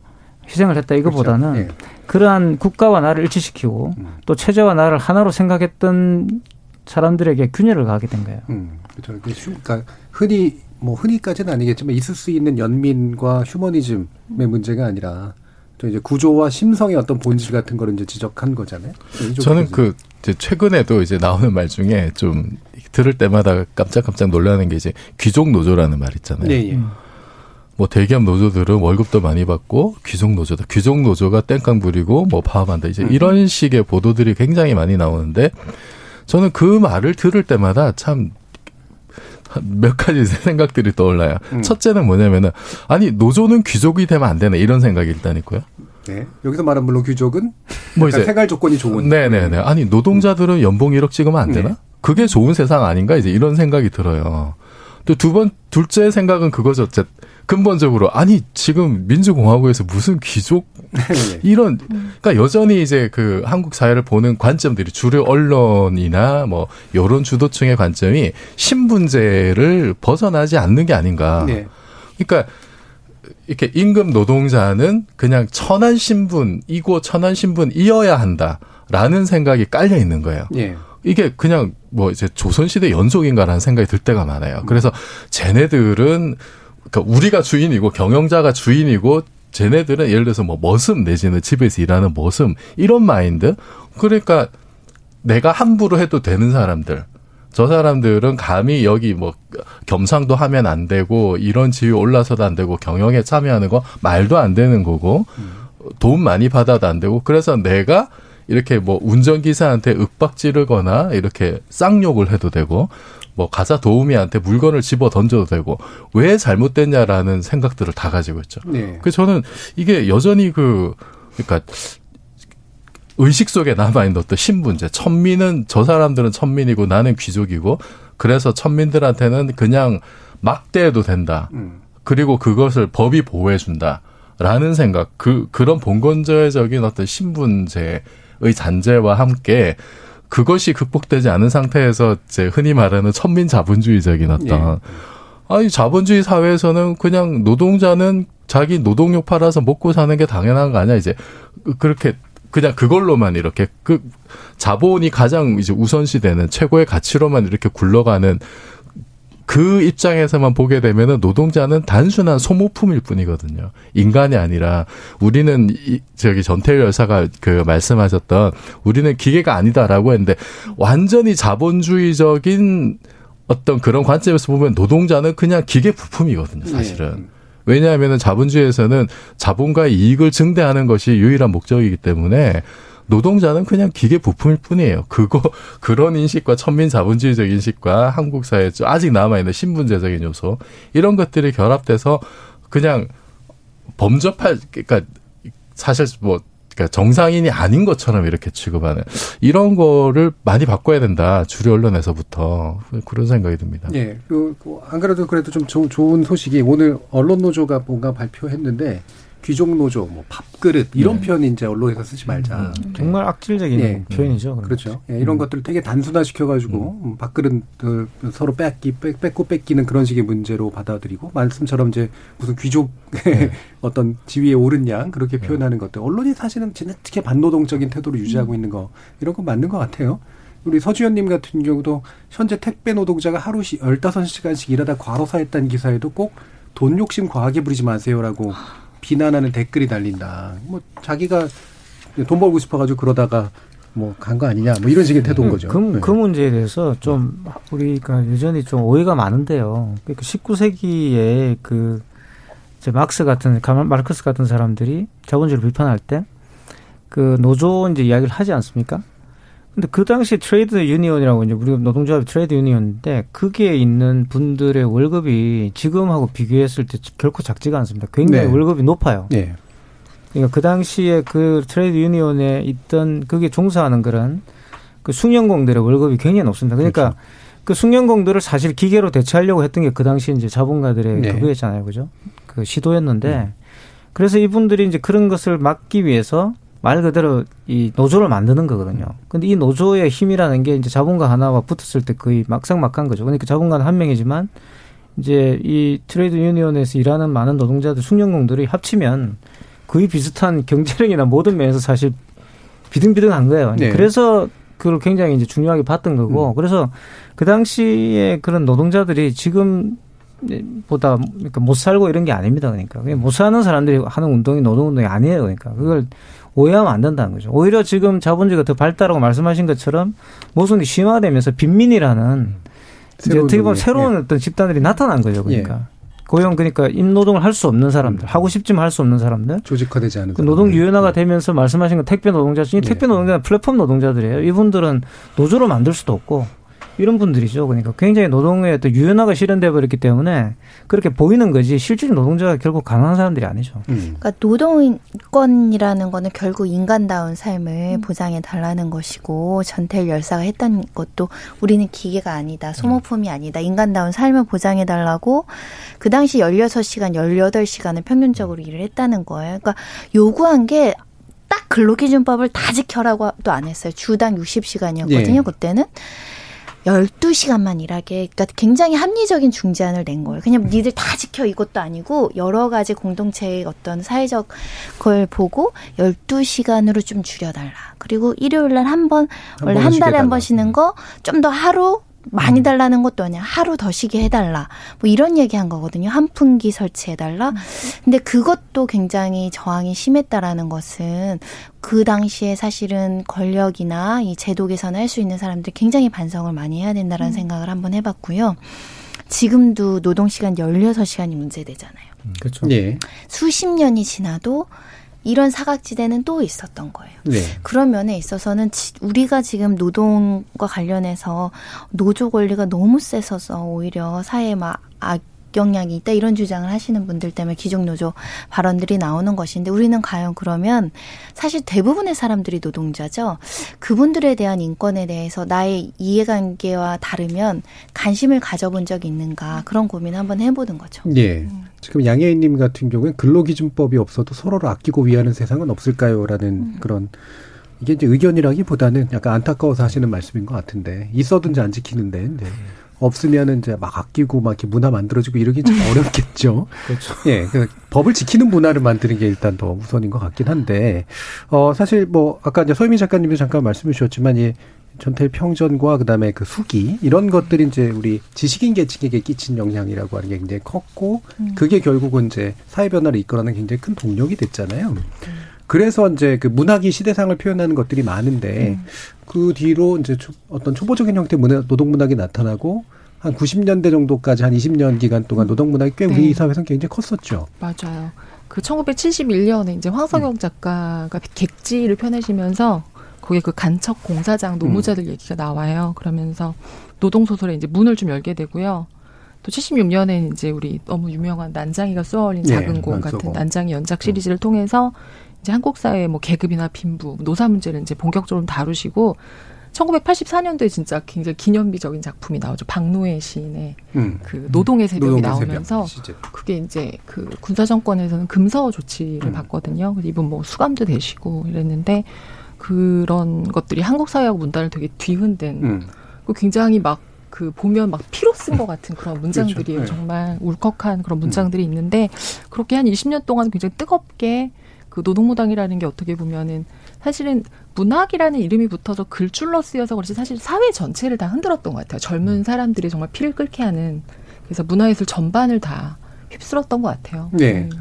희생을 했다 이거보다는 그렇죠. 네. 그러한 국가와 나를 일치시키고 음. 또 체제와 나를 하나로 생각했던 사람들에게 균열을 가하게 된 거예요. 음, 그렇죠. 그러니까 흔히 뭐 흔히까지는 아니겠지만 있을 수 있는 연민과 휴머니즘의 문제가 아니라 또 이제 구조와 심성의 어떤 본질 같은 거를 이제 지적한 거잖아요. 저는 그 이제 최근에도 이제 나오는 말 중에 좀 들을 때마다 깜짝깜짝 놀라는 게 이제 귀족 노조라는 말 있잖아요. 네, 예. 뭐 대기업 노조들은 월급도 많이 받고 귀족 노조다. 귀족 노조가 땡깡 부리고 뭐 파업한다. 이제 음. 이런 식의 보도들이 굉장히 많이 나오는데 저는 그 말을 들을 때마다 참 몇 가지 생각들이 떠올라요. 음. 첫째는 뭐냐면은 아니 노조는 귀족이 되면 안 되네 이런 생각이 일단 있고요. 네. 여기서 말하는 물론 귀족은 뭐 이제 생활 조건이 좋은. 네네네. 아니 노동자들은 연봉 1억 찍으면 안 되나? 네. 그게 좋은 세상 아닌가 이제 이런 생각이 들어요. 또 두 번 둘째 생각은 그거죠. 근본적으로 아니 지금 민주공화국에서 무슨 귀족 네. 이런 그러니까 여전히 이제 그 한국 사회를 보는 관점들이 주류 언론이나 뭐 여론 주도층의 관점이 신분제를 벗어나지 않는 게 아닌가. 네. 그러니까 이렇게 임금 노동자는 그냥 천한 신분이고 천한 신분이어야 한다라는 생각이 깔려 있는 거예요. 예. 이게 그냥 뭐 이제 조선시대 연속인가라는 생각이 들 때가 많아요. 그래서 쟤네들은 그러니까 우리가 주인이고 경영자가 주인이고 쟤네들은 예를 들어서 뭐 머슴 내지는 집에서 일하는 머슴 이런 마인드. 그러니까 내가 함부로 해도 되는 사람들. 저 사람들은 감히 여기 뭐 겸상도 하면 안 되고 이런 지위 올라서도 안 되고 경영에 참여하는 거 말도 안 되는 거고 돈 많이 받아도 안 되고 그래서 내가 이렇게 뭐 운전기사한테 윽박 지르거나 이렇게 쌍욕을 해도 되고 뭐 가사 도우미한테 물건을 집어 던져도 되고 왜 잘못됐냐라는 생각들을 다 가지고 있죠. 네. 그 저는 이게 여전히 그 그러니까 의식 속에 남아 있는 어떤 신분제. 천민은 저 사람들은 천민이고 나는 귀족이고 그래서 천민들한테는 그냥 막대해도 된다. 음. 그리고 그것을 법이 보호해 준다. 라는 생각, 그, 그런 봉건제적인 어떤 신분제의 잔재와 함께 그것이 극복되지 않은 상태에서 이제 흔히 말하는 천민 자본주의적인 어떤 예. 아니 자본주의 사회에서는 그냥 노동자는 자기 노동력 팔아서 먹고 사는 게 당연한 거 아니야 이제 그렇게 그냥 그걸로만 이렇게 그 자본이 가장 이제 우선시되는 최고의 가치로만 이렇게 굴러가는 그 입장에서만 보게 되면은 노동자는 단순한 소모품일 뿐이거든요. 인간이 아니라 우리는 이, 저기 전태일 열사가 그 말씀하셨던 우리는 기계가 아니다라고 했는데 완전히 자본주의적인 어떤 그런 관점에서 보면 노동자는 그냥 기계 부품이거든요, 사실은. 네. 왜냐하면 자본주의에서는 자본가의 이익을 증대하는 것이 유일한 목적이기 때문에 노동자는 그냥 기계 부품일 뿐이에요. 그거 그런 인식과 천민 자본주의적 인식과 한국 사회에 아직 남아 있는 신분제적인 요소 이런 것들이 결합돼서 그냥 범접할 그러니까 사실 뭐 그러니까 정상인이 아닌 것처럼 이렇게 취급하는 이런 거를 많이 바꿔야 된다 주류 언론에서부터 그런 생각이 듭니다. 예, 그, 그, 안 그래도 그래도 좀 조, 좋은 소식이 오늘 언론 노조가 뭔가 발표했는데 귀족 노조, 뭐 밥그릇 이런 네. 표현 이제 언론에서 쓰지 말자. 음, 정말 악질적인 네. 표현이죠. 그렇죠. 예, 이런 음. 것들을 되게 단순화 시켜가지고 음. 밥그릇들 서로 뺏기 뺏, 뺏고 뺏기는 그런 식의 문제로 받아들이고 말씀처럼 이제 무슨 귀족의 네. 어떤 지위에 오른 양 그렇게 네. 표현하는 것들 언론이 사실은 지나치게 반노동적인 태도를 유지하고 음. 있는 거 이런 건 맞는 것 같아요. 우리 서주현님 같은 경우도 현재 택배 노동자가 하루 시 15시간씩 일하다 과로사했다는 기사에도 꼭 돈 욕심 과하게 부리지 마세요라고 비난하는 댓글이 달린다. 뭐 자기가 돈 벌고 싶어가지고 그러다가 뭐 간 거 아니냐 뭐 이런 식의 태도인 거죠. 그, 네. 그 문제에 대해서 좀 우리가 여전히 좀 오해가 많은데요. 그러니까 19세기에 그 이제 막스 같은 마르크스 같은 사람들이 자본주의를 비판할 때 그 노조 이제 이야기를 하지 않습니까? 근데 그 당시 trade union이라고 이제 우리가 노동조합이 trade union인데 그게 있는 분들의 월급이 지금하고 비교했을 때 결코 작지가 않습니다. 굉장히 네. 월급이 높아요. 네. 그러니까 그 당시에 그 trade union에 있던 그게 종사하는 그런 그 숙련공들의 월급이 굉장히 높습니다. 그러니까 그렇죠. 그 숙련공들을 사실 기계로 대체하려고 했던 게 그 당시 이제 자본가들의 네. 그거였잖아요. 그죠? 그 시도였는데 네. 그래서 이분들이 이제 그런 것을 막기 위해서 말 그대로 이 노조를 만드는 거거든요. 근데 이 노조의 힘이라는 게 이제 자본가 하나와 붙었을 때 거의 막상막한 거죠. 그러니까 자본가는 한 명이지만 이제 이 트레이드 유니온에서 일하는 많은 노동자들, 숙련공들이 합치면 거의 비슷한 경제력이나 모든 면에서 사실 비등비등한 거예요. 네. 그래서 그걸 굉장히 이제 중요하게 봤던 거고, 음. 그래서 그 당시에 그런 노동자들이 지금 보다 그러니까 못 살고 이런 게 아닙니다. 그러니까 못 사는 사람들이 하는 운동이 노동 운동이 아니에요. 그러니까 그걸 오해하면 안 된다는 거죠. 오히려 지금 자본주의가 더 발달하고 말씀하신 것처럼 모순이 심화되면서 빈민이라는 이제 어떻게 보면 새로운 예. 어떤 집단들이 나타난 거죠. 그러니까. 예. 고용 그러니까 임노동을 할 수 없는 사람들, 하고 싶지만 할 수 없는 사람들, 조직화되지 않은 그 노동 유연화가 되면서 말씀하신 건 택배 노동자, 이 택배 노동자는 플랫폼 노동자들이에요. 이분들은 노조로 만들 수도 없고 이런 분들이죠. 그러니까 굉장히 노동의 또 유연화가 실현돼 버렸기 때문에 그렇게 보이는 거지 실질 노동자가 결국 가난한 사람들이 아니죠. 음. 그러니까 노동권이라는 거는 결국 인간다운 삶을 음. 보장해 달라는 것이고 전태일 열사가 했던 것도 우리는 기계가 아니다. 소모품이 아니다. 인간다운 삶을 보장해 달라고 그 당시 16시간, 18시간을 평균적으로 일을 했다는 거예요. 그러니까 요구한 게딱 근로기준법을 다 지켜라고도 안 했어요. 주당 60시간이었거든요. 예. 그때는. 12시간만 일하게 그러니까 굉장히 합리적인 중재안을 낸 거예요. 그냥 니들 다 지켜 이것도 아니고 여러 가지 공동체의 어떤 사회적 걸 보고 12시간으로 좀 줄여 달라. 그리고 일요일 날 한 번, 원래 한 달에 한 번 쉬는 거 좀 더 하루 많이 음. 달라는 것도 아니야. 하루 더 쉬게 해달라. 뭐 이런 얘기 한 거거든요. 한풍기 설치해달라. 음. 근데 그것도 굉장히 저항이 심했다라는 것은 그 당시에 사실은 권력이나 이 제도 개선을 할 수 있는 사람들 굉장히 반성을 많이 해야 된다라는 음. 생각을 한번 해봤고요. 지금도 노동시간 16시간이 문제되잖아요. 음, 그렇죠. 예. 수십 년이 지나도 이런 사각지대는 또 있었던 거예요. 네. 그런 면에 있어서는 우리가 지금 노동과 관련해서 노조 권리가 너무 세서서 오히려 사회에 막 악 영향이 있다 이런 주장을 하시는 분들 때문에 기종노조 발언들이 나오는 것인데 우리는 과연 그러면 사실 대부분의 사람들이 노동자죠. 그분들에 대한 인권에 대해서 나의 이해관계와 다르면 관심을 가져본 적이 있는가 그런 고민 한번 해보는 거죠. 예. 지금 양혜인님 같은 경우는 근로기준법이 없어도 서로를 아끼고 위하는 세상은 없을까요?라는 음. 그런 이게 이제 의견이라기보다는 약간 안타까워서 하시는 말씀인 것 같은데 있어든지 안 지키는데 네. 없으면은 이제 막 아끼고 막 이렇게 문화 만들어지고 이러긴 좀 어렵겠죠. 그렇죠. 예, 그 법을 지키는 문화를 만드는 게 일단 더 우선인 것 같긴 한데 어 사실 뭐 아까 이제 소희민 작가님도 잠깐 말씀해 주셨지만 이 전태 평전과 그다음에 그 수기 이런 것들이 이제 우리 지식인 계층에게 끼친 영향이라고 하는 게 굉장히 컸고 음. 그게 결국은 이제 사회 변화를 이끌어내는 굉장히 큰 동력이 됐잖아요. 음. 그래서 이제 그 문학이 시대상을 표현하는 것들이 많은데 음. 그 뒤로 이제 어떤 초보적인 형태 문화 노동 문학이 나타나고 한 90년대 정도까지 한 20년 기간 동안 노동 문학이 꽤 네. 우리 사회에서 굉장히 컸었죠. 맞아요. 그 1971년에 이제 황석영 음. 작가가 객지를 펴내시면서 거기에 그 간척 공사장 노무자들 음. 얘기가 나와요. 그러면서 노동 소설에 이제 문을 좀 열게 되고요. 또 76년에 이제 우리 너무 유명한 난장이가 쏘아올린 예, 작은 예, 공 같은 난장이 연작 음. 시리즈를 통해서 이제 한국 사회의 뭐 계급이나 빈부, 노사 문제를 이제 본격적으로 다루시고 1984년도에 진짜 굉장히 기념비적인 작품이 나오죠. 박노해 시인의 음. 그 노동의 새벽이 노동의 나오면서 새벽. 그게 이제 그 군사 정권에서는 금서 조치를 음. 받거든요. 이분 뭐 수감도 되시고 이랬는데 그런 것들이 한국 사회하고 문화를 되게 뒤흔든 음. 그 굉장히 막 그 보면 막 피로 쓴 것 같은 그런 문장들이에요. 그렇죠. 네. 정말 울컥한 그런 문장들이 음. 있는데 그렇게 한 20년 동안 굉장히 뜨겁게 그 노동무당이라는 게 어떻게 보면은 사실은 문학이라는 이름이 붙어서 글줄로 쓰여서 그렇지 사실 사회 전체를 다 흔들었던 것 같아요. 젊은 음. 사람들이 정말 피를 끓게 하는 그래서 문화예술 전반을 다 휩쓸었던 것 같아요. 네. 음.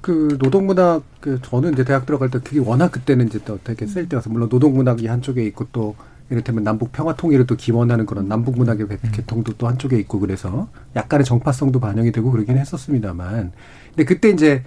그 노동문학 그 저는 이제 대학 들어갈 때 그게 워낙 그때는 이제 또 되게 쓸 때여서 물론 노동문학이 한쪽에 있고 또 이를테면 남북 평화 통일을 또 기원하는 그런 남북 문학의 개통도 또 한쪽에 있고 그래서 약간의 정파성도 반영이 되고 그러긴 했었습니다만 근데 그때 이제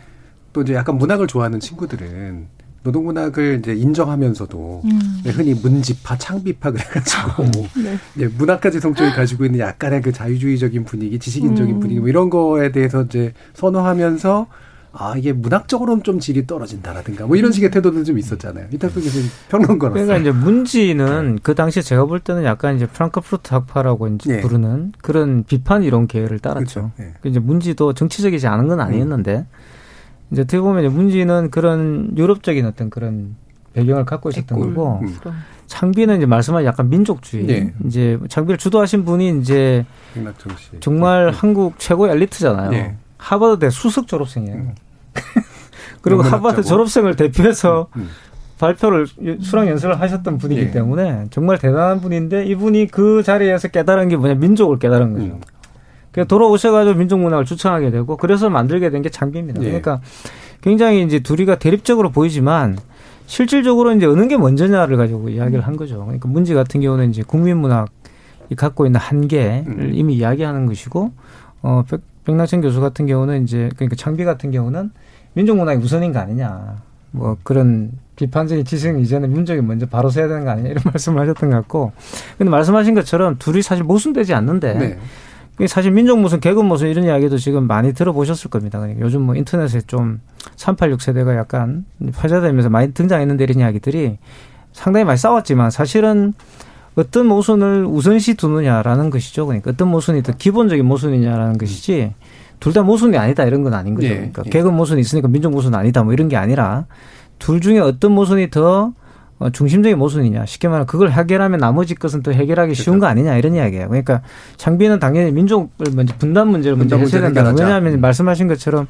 또 이제 약간 문학을 좋아하는 친구들은 노동 문학을 이제 인정하면서도 음. 흔히 문집파, 창비파 그래가지고 네. 네, 문학까지 성격이 가지고 있는 약간의 그 자유주의적인 분위기, 지식인적인 음. 분위기 뭐 이런 거에 대해서 이제 선호하면서 아 이게 문학적으로는 좀 질이 떨어진다라든가 뭐 이런 식의 태도도 좀 있었잖아요. 이탈수 교수님 평론가로서. 그러니까 이제 문지는 네. 그 당시에 제가 볼 때는 약간 이제 프랑크푸르트 학파라고 이제 네. 부르는 그런 비판 이론 계열을 따랐죠. 그렇죠. 네. 그 이제 문지도 정치적이지 않은 건 아니었는데. 음. 이제 어떻게 보면 이제 문지는 그런 유럽적인 어떤 그런 배경을 갖고 있었던 백골. 거고 음. 창비는 이제 말씀하신 약간 민족주의. 네. 이제 창비를 주도하신 분이 이제 정말 네. 한국 최고의 엘리트잖아요. 네. 하버드대 수석 졸업생이에요. 음. 그리고 하버드 졸업생을 대표해서 음. 음. 발표를 수락 연설을 하셨던 분이기 네. 때문에 정말 대단한 분인데 이분이 그 자리에서 깨달은 게 뭐냐 민족을 깨달은 거죠. 음. 그래서 돌아오셔가지고 민족문학을 추천하게 되고 그래서 만들게 된 게 장비입니다. 예. 그러니까 굉장히 이제 둘이가 대립적으로 보이지만 실질적으로 이제 어느 게 먼저냐를 가지고 이야기를 한 거죠. 그러니까 문제 같은 경우는 이제 국민문학이 갖고 있는 한계를 음. 이미 이야기하는 것이고 어 백, 백낙천 교수 같은 경우는 이제 그러니까 장비 같은 경우는 민족문학이 우선인 거 아니냐. 뭐 그런 비판적인 지식 이전에 민족이 먼저 바로 서야 되는 거 아니냐 이런 말씀을 하셨던 것 같고 근데 말씀하신 것처럼 둘이 사실 모순되지 않는데 네. 사실 민족 무슨 계급 무슨 이런 이야기도 지금 많이 들어보셨을 겁니다. 그러니까 요즘 뭐 인터넷에 좀 386 세대가 약간 화제되면서 많이 등장했는데 이런 이야기들이 상당히 많이 싸웠지만 사실은 어떤 모순을 우선시 두느냐라는 것이죠. 그러니까 어떤 모순이 더 기본적인 모순이냐라는 것이지 둘 다 모순이 아니다 이런 건 아닌 거죠. 예, 그러니까 예. 계급 모순이 있으니까 민족 모순 아니다 뭐 이런 게 아니라 둘 중에 어떤 모순이 더 어, 중심적인 모순이냐. 쉽게 말하면 그걸 해결하면 나머지 것은 또 해결하기 그렇죠. 쉬운 거 아니냐 이런 이야기예요. 그러니까 장비는 당연히 민족을 먼저 분단 문제를 먼저 해결해야 된다. 왜냐하면 음. 말씀하신 것처럼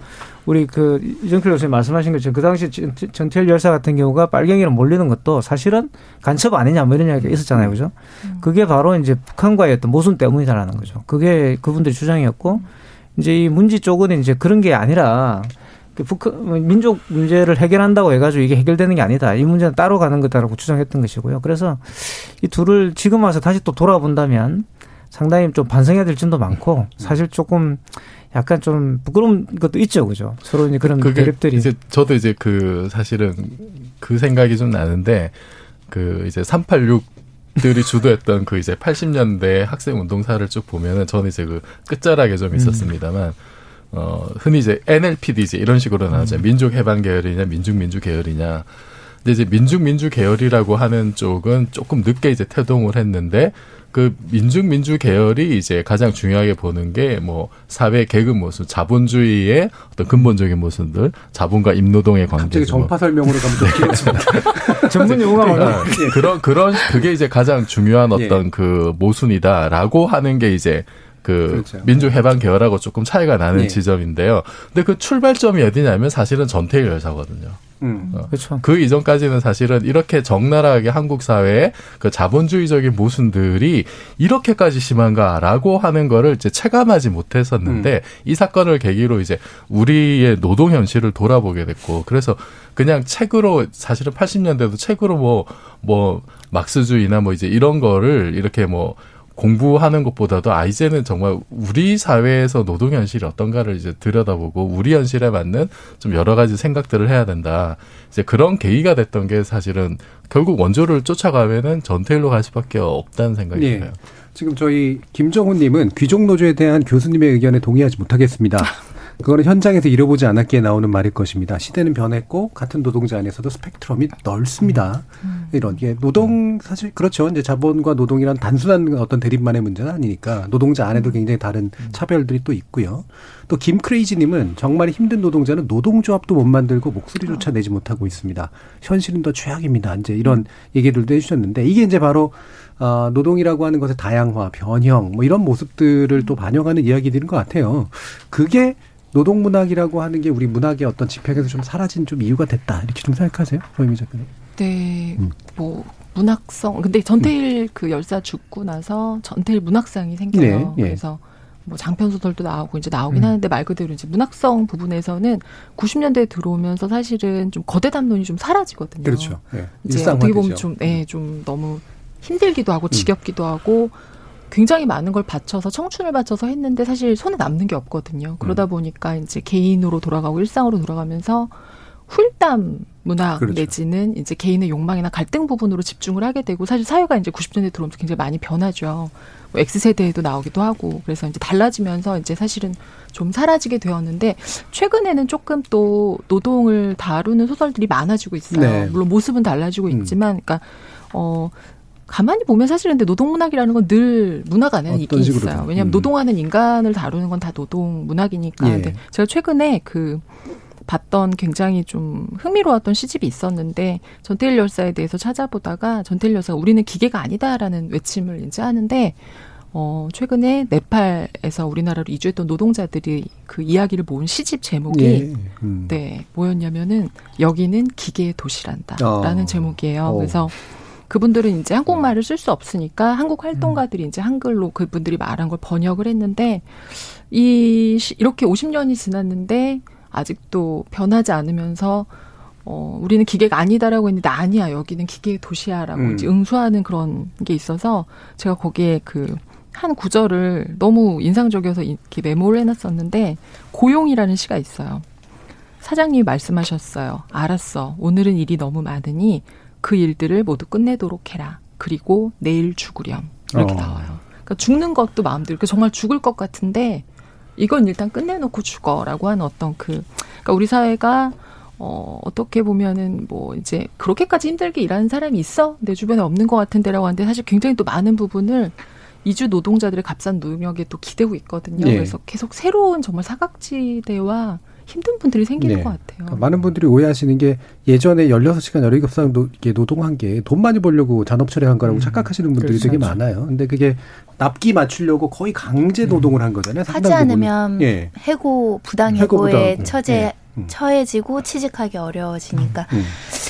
우리 그 이정필 교수님 말씀하신 것처럼 그 당시 전태일 열사 같은 경우가 빨갱이로 몰리는 것도 사실은 간첩 아니냐 뭐 이런 이야기가 있었잖아요. 그죠? 음. 그게 바로 이제 북한과의 어떤 모순 때문이다라는 거죠. 그게 그분들의 주장이었고 이제 이 문지 쪽은 이제 그런 게 아니라 그 북한 뭐 민족 문제를 해결한다고 해가지고 이게 해결되는 게 아니다. 이 문제는 따로 가는 거다라고 주장했던 것이고요. 그래서 이 둘을 지금 와서 다시 또 돌아본다면 상당히 좀 반성해야 될 점도 많고 사실 조금 약간 좀 부끄러운 것도 있죠, 그죠? 서로 이제 그런 대립들이. 이제 저도 이제 그 사실은 그 생각이 좀 나는데 그 이제 386 들이 주도했던 그 이제 80년대 학생 운동사를 쭉 보면은 저는 이제 그 끝자락에 좀 음. 있었습니다만 음. 어, 흔히 이제 NLPD지 이런 식으로 나오죠. 음. 민족 해방 계열이냐, 민중 민주 계열이냐. 근데 이제 민중 민주 계열이라고 하는 쪽은 조금 늦게 이제 태동을 했는데 그 민중 민주 계열이 이제 가장 중요하게 보는 게 뭐 사회 계급 모습, 자본주의의 어떤 근본적인 모습들, 자본과 임노동의 관계. 갑자기 정파 설명으로 가면 되겠습니다. 전문 용어가 많아. 그런 그런 그게 이제 가장 중요한 어떤 예. 그 모순이다라고 하는 게 이제 그 그렇죠. 민주해방 계열하고 조금 차이가 나는 네. 지점인데요. 근데 그 출발점이 어디냐면 사실은 전태일 열사거든요. 음, 어. 그렇죠. 그 이전까지는 사실은 이렇게 적나라하게 한국 사회의 그 자본주의적인 모순들이 이렇게까지 심한가라고 하는 거를 이제 체감하지 못했었는데 음. 이 사건을 계기로 이제 우리의 노동 현실을 돌아보게 됐고 그래서 그냥 책으로 사실은 80년대도 책으로 뭐뭐 뭐 막스주의나 뭐 이제 이런 거를 이렇게 뭐 공부하는 것보다도 아 이제는 정말 우리 사회에서 노동 현실이 어떤가를 이제 들여다보고 우리 현실에 맞는 좀 여러 가지 생각들을 해야 된다. 이제 그런 계기가 됐던 게 사실은 결국 원조를 쫓아가면은 전태일로 갈 수밖에 없다는 생각이 네. 들어요. 지금 저희 김정훈님은 귀족 노조에 대한 교수님의 의견에 동의하지 못하겠습니다. 그거는 현장에서 잃어보지 않았기에 나오는 말일 것입니다. 시대는 변했고 같은 노동자 안에서도 스펙트럼이 넓습니다. 음. 이런 게 노동 사실 그렇죠. 이제 자본과 노동이란 단순한 어떤 대립만의 문제는 아니니까 노동자 안에도 굉장히 다른 차별들이 또 있고요. 또 김크레이지님은 정말 힘든 노동자는 노동조합도 못 만들고 목소리조차 내지 못하고 있습니다. 현실은 더 최악입니다. 이제 이런 얘기들도 해주셨는데 이게 이제 바로 어, 노동이라고 하는 것의 다양화, 변형, 뭐 이런 모습들을 또 반영하는 이야기들인 것 같아요. 그게 노동문학이라고 하는 게 우리 문학의 어떤 집행에서 좀 사라진 좀 이유가 됐다. 이렇게 좀 생각하세요? 소임이 작가님. 네. 음. 뭐, 문학성. 근데 전태일 음. 그 열사 죽고 나서 전태일 문학상이 생겨요. 네, 예. 그래서 뭐 장편 소설도 나오고 이제 나오긴 음. 하는데 말 그대로 이제 문학성 부분에서는 90년대에 들어오면서 사실은 좀 거대 담론이 좀 사라지거든요. 그렇죠. 예. 이제 어떻게 보면 좀, 예, 좀 너무 힘들기도 하고 음. 지겹기도 음. 하고 굉장히 많은 걸 바쳐서 청춘을 바쳐서 했는데 사실 손에 남는 게 없거든요. 그러다 음. 보니까 이제 개인으로 돌아가고 일상으로 돌아가면서 훌담 문화 그렇죠. 내지는 이제 개인의 욕망이나 갈등 부분으로 집중을 하게 되고 사실 사회가 이제 90년대 들어오면서 굉장히 많이 변하죠. 뭐 X세대에도 나오기도 하고 그래서 이제 달라지면서 이제 사실은 좀 사라지게 되었는데 최근에는 조금 또 노동을 다루는 소설들이 많아지고 있어요. 네. 물론 모습은 달라지고 음. 있지만 그러니까 어 가만히 보면 사실은 근데 노동문학이라는 건 늘 문학 안에는 있긴. 있어요. 왜냐하면 음. 노동하는 인간을 다루는 건 다 노동 문학이니까. 예. 근데 제가 최근에 그 봤던 굉장히 좀 흥미로웠던 시집이 있었는데 전태일 열사에 대해서 찾아보다가 전태일 열사가 우리는 기계가 아니다라는 외침을 이제 하는데 어 최근에 네팔에서 우리나라로 이주했던 노동자들이 그 이야기를 모은 시집 제목이 예. 음. 네 뭐였냐면은 여기는 기계의 도시란다라는 어. 제목이에요. 어. 그래서 그분들은 이제 한국말을 쓸 수 없으니까 한국 활동가들이 이제 한글로 그분들이 말한 걸 번역을 했는데 이 이렇게 50년이 지났는데 아직도 변하지 않으면서 어 우리는 기계가 아니다라고 했는데 아니야 여기는 기계의 도시야라고 음. 이제 응수하는 그런 게 있어서 제가 거기에 그 한 구절을 너무 인상적이어서 이렇게 메모를 해놨었는데 고용이라는 시가 있어요. 사장님이 말씀하셨어요. 알았어. 오늘은 일이 너무 많으니 그 일들을 모두 끝내도록 해라. 그리고 내일 죽으렴. 이렇게 어. 나와요. 그러니까 죽는 것도 마음대로. 그러니까 정말 죽을 것 같은데 이건 일단 끝내놓고 죽어라고 하는 어떤 그, 그러니까 우리 사회가 어, 어떻게 보면은 뭐 이제 그렇게까지 힘들게 일하는 사람이 있어? 내 주변에 없는 것 같은데라고 하는데 사실 굉장히 또 많은 부분을 이주 노동자들의 값싼 노력에 또 기대고 있거든요. 네. 그래서 계속 새로운 정말 사각지대와 힘든 분들이 생기는 네. 것 같아요. 그러니까 많은 분들이 오해하시는 게 예전에 16시간 17시간 노, 노동한 게 돈 많이 벌려고 잔업 처리한 거라고 음. 착각하시는 분들이 그렇죠. 되게 많아요. 근데 그게 납기 맞추려고 거의 강제 음. 노동을 한 거잖아요. 하지 않으면 예. 해고 부당 해고에 처제 예. 음. 처해지고 취직하기 어려워지니까 음.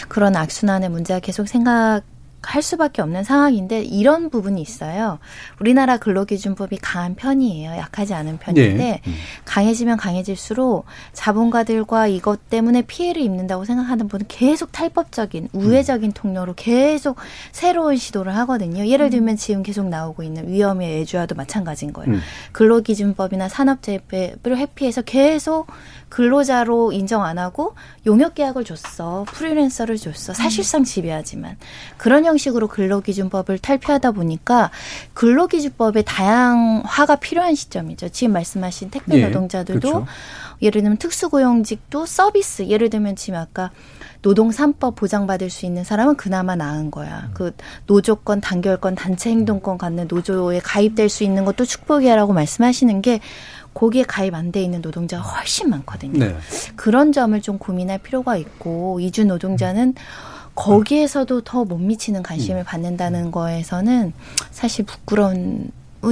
그런 악순환의 문제가 계속 생각 할 수밖에 없는 상황인데 이런 부분이 있어요. 우리나라 근로기준법이 강한 편이에요. 약하지 않은 편인데 네. 음. 강해지면 강해질수록 자본가들과 이것 때문에 피해를 입는다고 생각하는 분은 계속 탈법적인 우회적인 통로로 계속 새로운 시도를 하거든요. 예를 음. 들면 지금 계속 나오고 있는 위험의 애주와도 마찬가지인 거예요. 음. 근로기준법이나 산업재해를 회피해서 계속 근로자로 인정 안 하고 용역 계약을 줬어. 프리랜서를 줬어. 사실상 지배하지만 그런 형식으로 근로기준법을 탈피하다 보니까 근로기준법의 다양화가 필요한 시점이죠. 지금 말씀하신 택배 예, 노동자들도 그렇죠. 예를 들면 특수고용직도 서비스 예를 들면 지금 아까 노동 3법 보장받을 수 있는 사람은 그나마 나은 거야. 음. 그 노조권, 단결권, 단체 행동권 갖는 노조에 가입될 수 있는 것도 축복이야라고 말씀하시는 게 거기에 가입 안 돼 있는 노동자가 훨씬 많거든요. 네. 그런 점을 좀 고민할 필요가 있고 이주 노동자는 거기에서도 더 못 미치는 관심을 음. 받는다는 거에서는 사실 부끄러운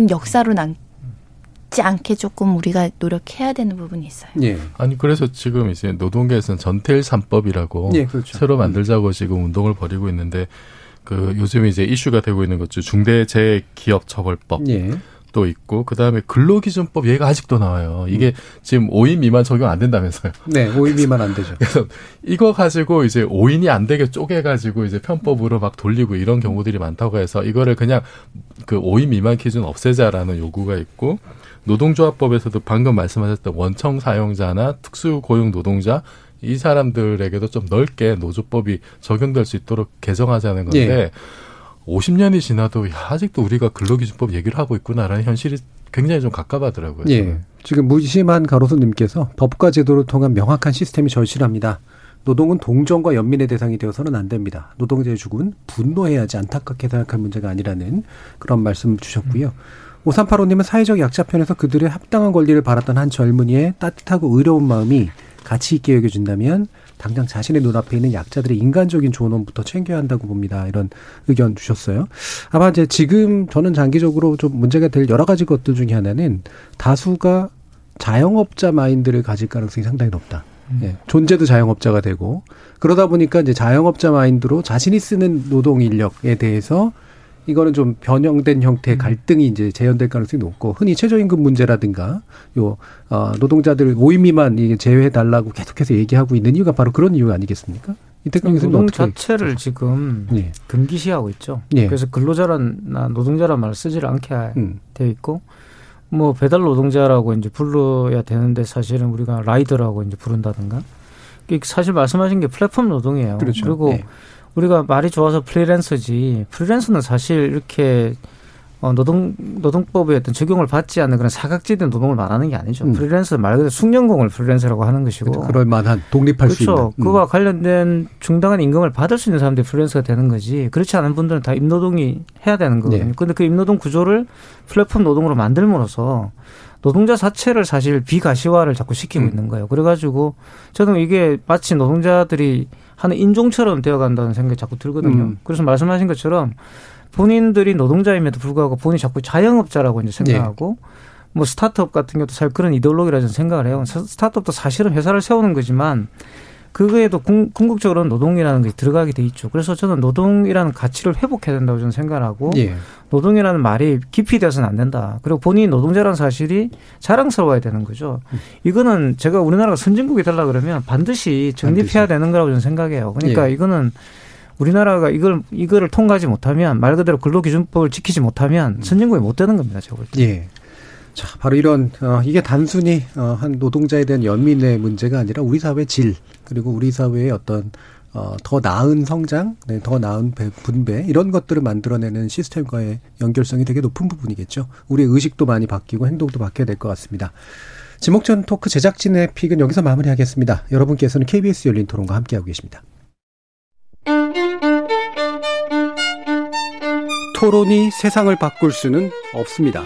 역사로 남 지 않게 조금 우리가 노력해야 되는 부분이 있어요. 예. 아니 그래서 지금 이제 노동계에서는 전태일 삼법이라고 예, 그렇죠. 새로 만들자고 지금 운동을 벌이고 있는데 그 요즘 이제 이슈가 되고 있는 것 중 중대재해기업처벌법. 예. 또 있고 그다음에 근로기준법 얘가 아직도 나와요. 이게 음. 지금 5인 미만 적용 안 된다면서요. 네, 5인 미만 안 되죠. 그래서 이거 가지고 이제 5인이 안 되게 쪼개 가지고 이제 편법으로 막 돌리고 이런 경우들이 많다고 해서 이거를 그냥 그 5인 미만 기준 없애자라는 요구가 있고 노동조합법에서도 방금 말씀하셨던 원청 사용자나 특수 고용 노동자 이 사람들에게도 좀 넓게 노조법이 적용될 수 있도록 개정하자는 건데 예. 50년이 지나도 야, 아직도 우리가 근로기준법 얘기를 하고 있구나라는 현실이 굉장히 좀 갑갑하더라고요. 예. 지금 무심한 가로수님께서 법과 제도를 통한 명확한 시스템이 절실합니다. 노동은 동정과 연민의 대상이 되어서는 안 됩니다. 노동자의 죽음은 분노해야지 안타깝게 생각할 문제가 아니라는 그런 말씀 주셨고요. 음. 5385님은 사회적 약자 편에서 그들의 합당한 권리를 바랐던 한 젊은이의 따뜻하고 의로운 마음이 가치 있게 여겨준다면 당장 자신의 눈앞에 있는 약자들의 인간적인 존엄부터 챙겨야 한다고 봅니다. 이런 의견 주셨어요. 아마 이제 지금 저는 장기적으로 좀 문제가 될 여러 가지 것들 중에 하나는 다수가 자영업자 마인드를 가질 가능성이 상당히 높다. 음. 예, 존재도 자영업자가 되고 그러다 보니까 이제 자영업자 마인드로 자신이 쓰는 노동 인력에 대해서 이거는 좀 변형된 형태의 음. 갈등이 이제 재현될 가능성이 높고 흔히 최저임금 문제라든가 요 어, 노동자들 5인 미만 이게 제외해 달라고 계속해서 얘기하고 있는 이유가 바로 그런 이유 아니겠습니까? 이태경 교수님 노동 자체를 지금 예. 금기시하고 있죠. 예. 그래서 근로자란 노동자란 말을 쓰지를 않게 음. 되어 있고 뭐 배달 노동자라고 이제 불러야 되는데 사실은 우리가 라이더라고 이제 부른다든가 사실 말씀하신 게 플랫폼 노동이에요. 그렇죠. 그리고 네. 우리가 말이 좋아서 프리랜서지 프리랜서는 사실 이렇게 어, 노동, 노동법의 어떤 적용을 받지 않는 그런 사각지대 노동을 말하는 게 아니죠. 음. 프리랜서 말 그대로 숙련공을 프리랜서라고 하는 것이고. 그렇죠. 그럴 만한 독립할 그렇죠. 수 있는. 음. 그와 관련된 중당한 임금을 받을 수 있는 사람들이 프리랜서가 되는 거지. 그렇지 않은 분들은 다 임노동이 해야 되는 거거든요. 네. 근데 그 임노동 구조를 플랫폼 노동으로 만들므로써 노동자 자체를 사실 비가시화를 자꾸 시키고 음. 있는 거예요. 그래가지고 저는 이게 마치 노동자들이 하는 인종처럼 되어 간다는 생각이 자꾸 들거든요. 음. 그래서 말씀하신 것처럼 본인들이 노동자임에도 불구하고 본인이 자꾸 자영업자라고 이제 생각하고 네. 뭐 스타트업 같은 경우도 잘 그런 이데올로기라 저는 생각을 해요. 스타트업도 사실은 회사를 세우는 거지만 그거에도 궁극적으로는 노동이라는 게 들어가게 돼 있죠. 그래서 저는 노동이라는 가치를 회복해야 된다고 저는 생각하고 예. 노동이라는 말이 깊이 되어서는 안 된다. 그리고 본인이 노동자라는 사실이 자랑스러워야 되는 거죠. 이거는 제가 우리나라가 선진국이 되려 그러면 반드시 정립해야 반드시. 되는 거라고 저는 생각해요. 그러니까 예. 이거는 우리나라가 이걸 이거를 통과하지 못하면 말 그대로 근로기준법을 지키지 못하면 음. 선진국이 못 되는 겁니다. 제가 볼 때. 예. 자, 바로 이런 어 이게 단순히 어 한 노동자에 대한 연민의 문제가 아니라 우리 사회 질 그리고 우리 사회의 어떤 어 더 나은 성장, 네, 더 나은 분배 이런 것들을 만들어내는 시스템과의 연결성이 되게 높은 부분이겠죠. 우리의 의식도 많이 바뀌고 행동도 바뀌어야 될 것 같습니다. 지목전 토크 제작진의 픽은 여기서 마무리하겠습니다. 여러분께서는 KBS 열린 토론과 함께하고 계십니다. 토론이 세상을 바꿀 수는 없습니다.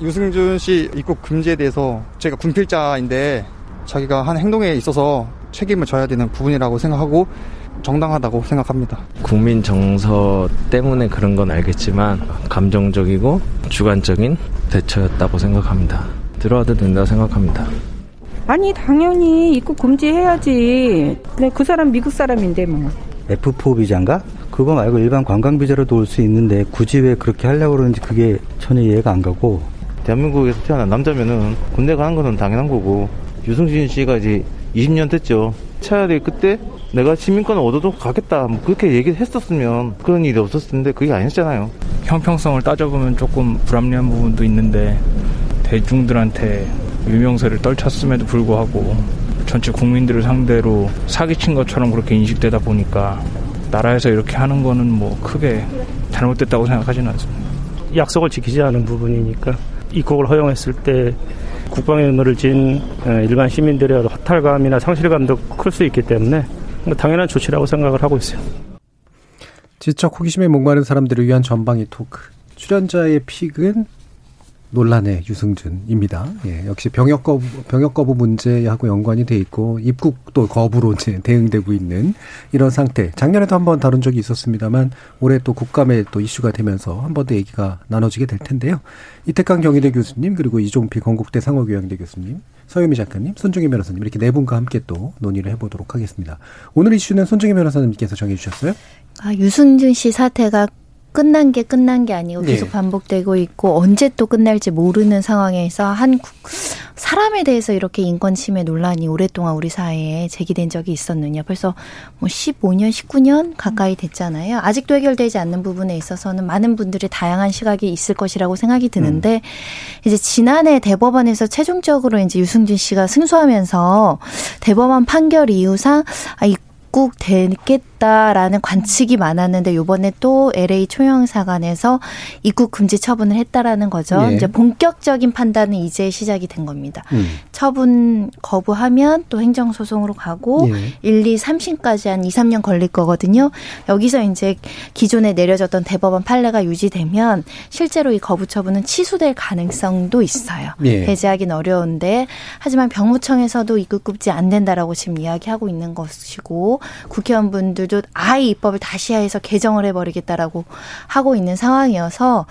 유승준 씨 입국 금지에 대해서 제가 군필자인데 자기가 한 행동에 있어서 책임을 져야 되는 부분이라고 생각하고 정당하다고 생각합니다. 국민 정서 때문에 그런 건 알겠지만 감정적이고 주관적인 대처였다고 생각합니다. 들어와도 된다고 생각합니다. 아니 당연히 입국 금지해야지. 네, 그 사람 미국 사람인데 뭐. F4 비자인가? 그거 말고 일반 관광 비자로도 올 수 있는데 굳이 왜 그렇게 하려고 그러는지 그게 전혀 이해가 안 가고 대한민국에서 태어난 남자면은 군대 가는 거는 당연한 거고 유승진 씨가 이제 20년 됐죠. 차라리 그때 내가 시민권을 얻어도 가겠다 뭐 그렇게 얘기를 했었으면 그런 일이 없었을 텐데 그게 아니었잖아요. 형평성을 따져보면 조금 불합리한 부분도 있는데 대중들한테 유명세를 떨쳤음에도 불구하고 전체 국민들을 상대로 사기친 것처럼 그렇게 인식되다 보니까 나라에서 이렇게 하는 거는 뭐 크게 잘못됐다고 생각하지는 않습니다. 약속을 지키지 않은 부분이니까 입국을 허용했을 때 국방의 의무를 진 일반 시민들의 허탈감이나 상실감도 클 수 있기 때문에 뭐 당연한 조치라고 생각을 하고 있어요. 지적 호기심에 목마른 사람들을 위한 전방위 토크. 출연자의 픽은 논란의 유승준입니다. 예, 역시 병역 거부, 병역 거부 문제하고 연관이 돼 있고 입국도 거부로 이제 대응되고 있는 이런 상태. 작년에도 한번 다룬 적이 있었습니다만 올해 또 국감에 또 이슈가 되면서 한 번 더 얘기가 나눠지게 될 텐데요. 이태강 경희대 교수님 그리고 이종필 건국대 상호교양대 교수님, 서유미 작가님, 손중희 변호사님 이렇게 네 분과 함께 또 논의를 해보도록 하겠습니다. 오늘 이슈는 손중희 변호사님께서 정해주셨어요? 아, 유승준 씨 사태가 끝난 게 끝난 게 아니고 네. 계속 반복되고 있고 언제 또 끝날지 모르는 상황에서 한국 사람에 대해서 이렇게 인권 침해 논란이 오랫동안 우리 사회에 제기된 적이 있었느냐. 벌써 뭐 15년, 19년 가까이 됐잖아요. 아직도 해결되지 않는 부분에 있어서는 많은 분들이 다양한 시각이 있을 것이라고 생각이 드는데 이제 지난해 대법원에서 최종적으로 이제 유승준 씨가 승소하면서 대법원 판결 이후상 아, 입국 되겠 다라는 관측이 많았는데 요번에 또 LA 초영사관에서 입국 금지 처분을 했다라는 거죠. 예. 이제 본격적인 판단은 이제 시작이 된 겁니다. 음. 처분 거부하면 또 행정 소송으로 가고 예. 1, 2, 3심까지 한 2, 3년 걸릴 거거든요. 여기서 이제 기존에 내려졌던 대법원 판례가 유지되면 실제로 이 거부 처분은 취소될 가능성도 있어요. 예. 배제하기는 어려운데 하지만 병무청에서도 입국 금지 안 된다라고 지금 이야기하고 있는 것이고 국회의원분들 도 아예 입법을 다시 해서 개정을 해버리겠다라고 하고 있는 상황이어서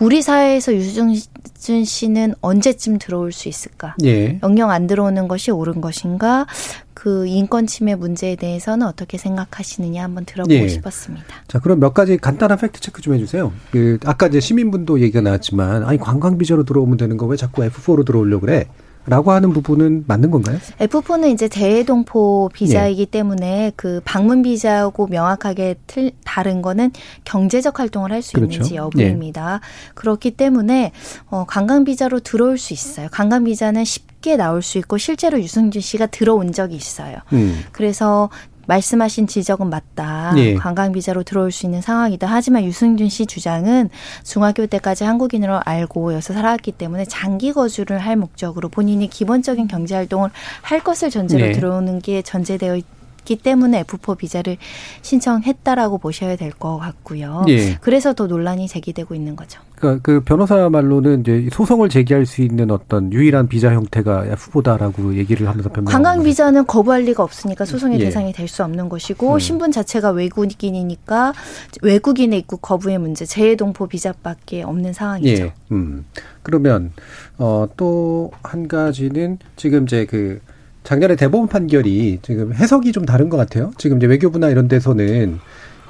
우리 사회에서 유승준 씨는 언제쯤 들어올 수 있을까? 예. 영영 안 들어오는 것이 옳은 것인가? 그 인권 침해 문제에 대해서는 어떻게 생각하시느냐 한번 들어보고 예. 싶었습니다. 자, 그럼 몇 가지 간단한 팩트 체크 좀 해주세요. 그, 아까 이제 시민분도 얘기가 나왔지만, 아니, 관광 비자로 들어오면 되는 거 왜 자꾸 F4로 들어오려고 그래? 라고 하는 부분은 맞는 건가요? F4는 이제 대동포 비자이기 예. 때문에 그 방문 비자하고 명확하게 틀, 다른 거는 경제적 활동을 할수 그렇죠. 있는지 여부입니다. 그렇기 때문에 어, 관광 비자로 들어올 수 있어요. 관광 비자는 쉽게 나올 수 있고 실제로 유승준 씨가 들어온 적이 있어요. 음. 그래서 말씀하신 지적은 맞다. 예. 관광 비자로 들어올 수 있는 상황이다. 하지만 유승준 씨 주장은 중학교 때까지 한국인으로 알고 여기서 살았기 때문에 장기 거주를 할 목적으로 본인이 기본적인 경제 활동을 할 것을 전제로 네. 들어오는 게 전제되어 있 기 때문에 F4 비자를 신청했다라고 보셔야 될 것 같고요. 예. 그래서 더 논란이 제기되고 있는 거죠. 그러니까 그 변호사 말로는 이제 소송을 제기할 수 있는 어떤 유일한 비자 형태가 F4다라고 얘기를 하면서 변명. 관광 비자는 거부할 리가 없으니까 소송의 예. 대상이 될 수 없는 것이고 음. 신분 자체가 외국인이니까 외국인의 입국 거부의 문제, 재해동포 비자밖에 없는 상황이죠. 예. 음. 그러면 어 또 한 가지는 지금 이제 그 작년에 대법원 판결이 지금 해석이 좀 다른 것 같아요. 지금 이제 외교부나 이런 데서는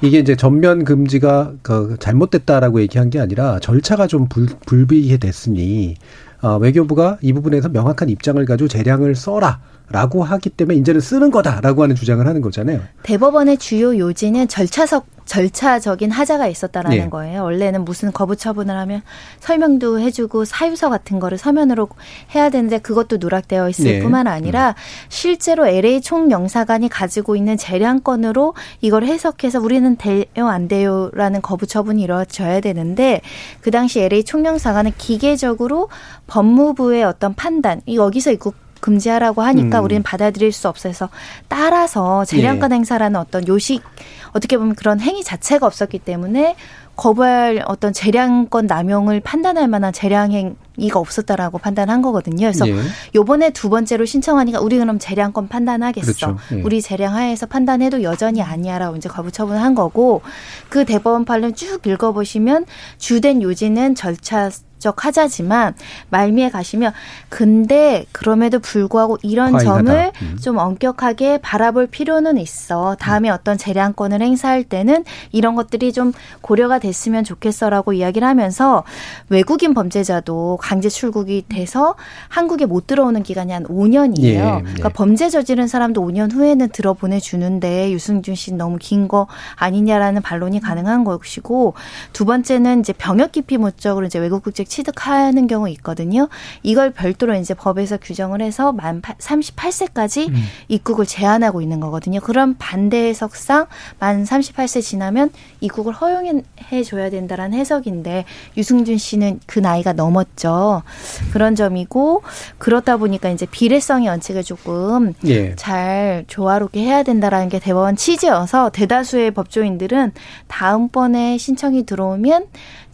이게 이제 전면 금지가 그 잘못됐다라고 얘기한 게 아니라 절차가 좀 불, 불비해 됐으니 어, 외교부가 이 부분에서 명확한 입장을 가지고 재량을 써라. 라고 하기 때문에 이제는 쓰는 거다라고 하는 주장을 하는 거잖아요. 대법원의 주요 요지는 절차석 절차적인 하자가 있었다라는 예. 거예요. 원래는 무슨 거부 처분을 하면 설명도 해주고 사유서 같은 거를 서면으로 해야 되는데 그것도 누락되어 있을 예. 뿐만 아니라 실제로 LA 총영사관이 가지고 있는 재량권으로 이걸 해석해서 우리는 돼요 안 돼요라는 거부 처분이 이루어져야 되는데 그 당시 LA 총영사관은 기계적으로 법무부의 어떤 판단 이 여기서 입국 금지하라고 하니까 음. 우리는 받아들일 수 없어서 따라서 재량권 예. 행사라는 어떤 요식 어떻게 보면 그런 행위 자체가 없었기 때문에 거부할 어떤 재량권 남용을 판단할 만한 재량 행위가 없었다라고 판단한 거거든요. 그래서 예. 요번에 두 번째로 신청하니까 우리 그럼 재량권 판단하겠어. 그렇죠. 예. 우리 재량 하에서 판단해도 여전히 아니야라고 이제 거부 처분한 거고 그 대법원 판례 쭉 읽어보시면 주된 요지는 절차 적 하자지만 말미에 가시면 근데 그럼에도 불구하고 이런 과잉하다. 점을 음. 좀 엄격하게 바라볼 필요는 있어. 다음에 어떤 재량권을 행사할 때는 이런 것들이 좀 고려가 됐으면 좋겠어라고 이야기를 하면서 외국인 범죄자도 강제 출국이 돼서 한국에 못 들어오는 기간이 한 5년이에요. 예, 예. 그러니까 범죄 저지른 사람도 5년 후에는 들어 보내 주는데 유승준 씨는 너무 긴 거 아니냐라는 반론이 가능한 것이고 두 번째는 이제 병역 기피 목적으로 이제 외국 국적 취득하는 경우 있거든요. 이걸 별도로 이제 법에서 규정을 해서 만 38세까지 입국을 제한하고 있는 거거든요. 그런 반대 해석상 만 38세 지나면 입국을 허용해 줘야 된다라는 해석인데 유승준 씨는 그 나이가 넘었죠. 그런 점이고 그렇다 보니까 이제 비례성의 원칙을 조금 예. 잘 조화롭게 해야 된다라는 게 대법원 취지여서 대다수의 법조인들은 다음번에 신청이 들어오면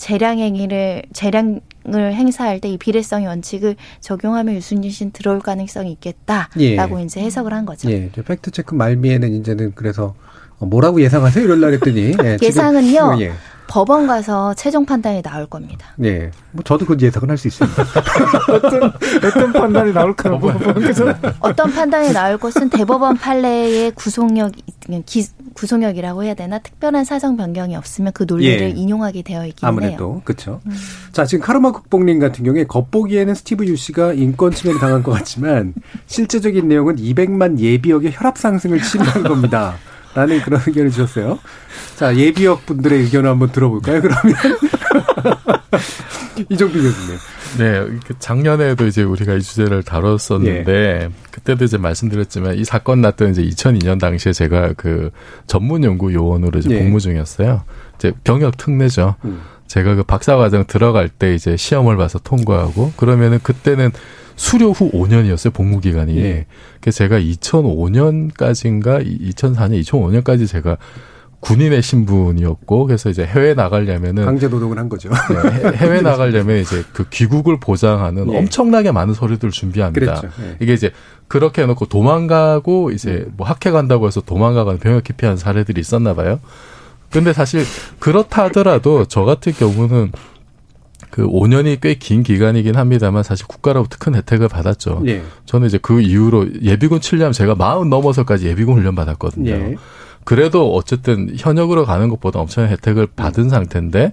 재량 행위를 재량을 행사할 때 이 비례성의 원칙을 적용하면 씨는 들어올 가능성이 있겠다라고 예. 이제 해석을 한 거죠. 예, 팩트 체크 말미에는 이제는 그래서 어, 뭐라고 예상하세요? 이럴라 그랬더니 예, 지금- 예상은요. 예. 법원 가서 최종 판단이 나올 겁니다. 네. 뭐 저도 그 예상은 할 수 있습니다. 어떤 어떤 판단이 나올까 법원에서 어떤 판단이 나올 것은 대법원 판례의 구속력 기, 구속력이라고 해야 되나 특별한 사정 변경이 없으면 그 논리를 예. 인용하게 되어 있긴 아무래도, 해요. 아무래도 그렇죠. 음. 자 지금 카르마 국뽕님 같은 경우에 겉보기에는 스티브 유 씨가 인권 침해를 당한 것 같지만 실제적인 내용은 200만 예비역의 혈압 상승을 치료한 겁니다. 라는 그런 의견을 주셨어요. 자, 예비역 분들의 의견을 한번 들어볼까요, 그러면? 이종필 교수님. 네, 작년에도 이제 우리가 이 주제를 다뤘었는데, 예. 그때도 이제 말씀드렸지만, 이 사건 났던 이제 2002년 당시에 제가 그 전문 연구 요원으로 이제 예. 복무 중이었어요. 이제 병역 특례죠. 음. 제가 그 박사과정 들어갈 때 이제 시험을 봐서 통과하고, 그러면은 그때는 수료 후 5년이었어요, 복무 기간이. 예. 그래서 제가 2005년까지인가 2004년, 2005년까지 제가 군인의 신분이었고 그래서 이제 해외 나가려면은 강제 노동을 한 거죠. 네, 해외 나가려면 이제 그 귀국을 보장하는 예. 엄청나게 많은 서류들을 준비합니다. 그렇죠. 예. 이게 이제 그렇게 해놓고 도망가고 이제 뭐 학회 간다고 해서 도망가거나 병역 기피한 사례들이 있었나 봐요. 근데 사실 그렇다 하더라도 저 같은 경우는 그 5년이 꽤 긴 기간이긴 합니다만 사실 국가로부터 큰 혜택을 받았죠. 예. 저는 이제 그 이후로 예비군 7년 제가 마흔 넘어서까지 예비군 훈련 받았거든요. 예. 그래도 어쨌든 현역으로 가는 것보다 엄청난 혜택을 받은 음. 상태인데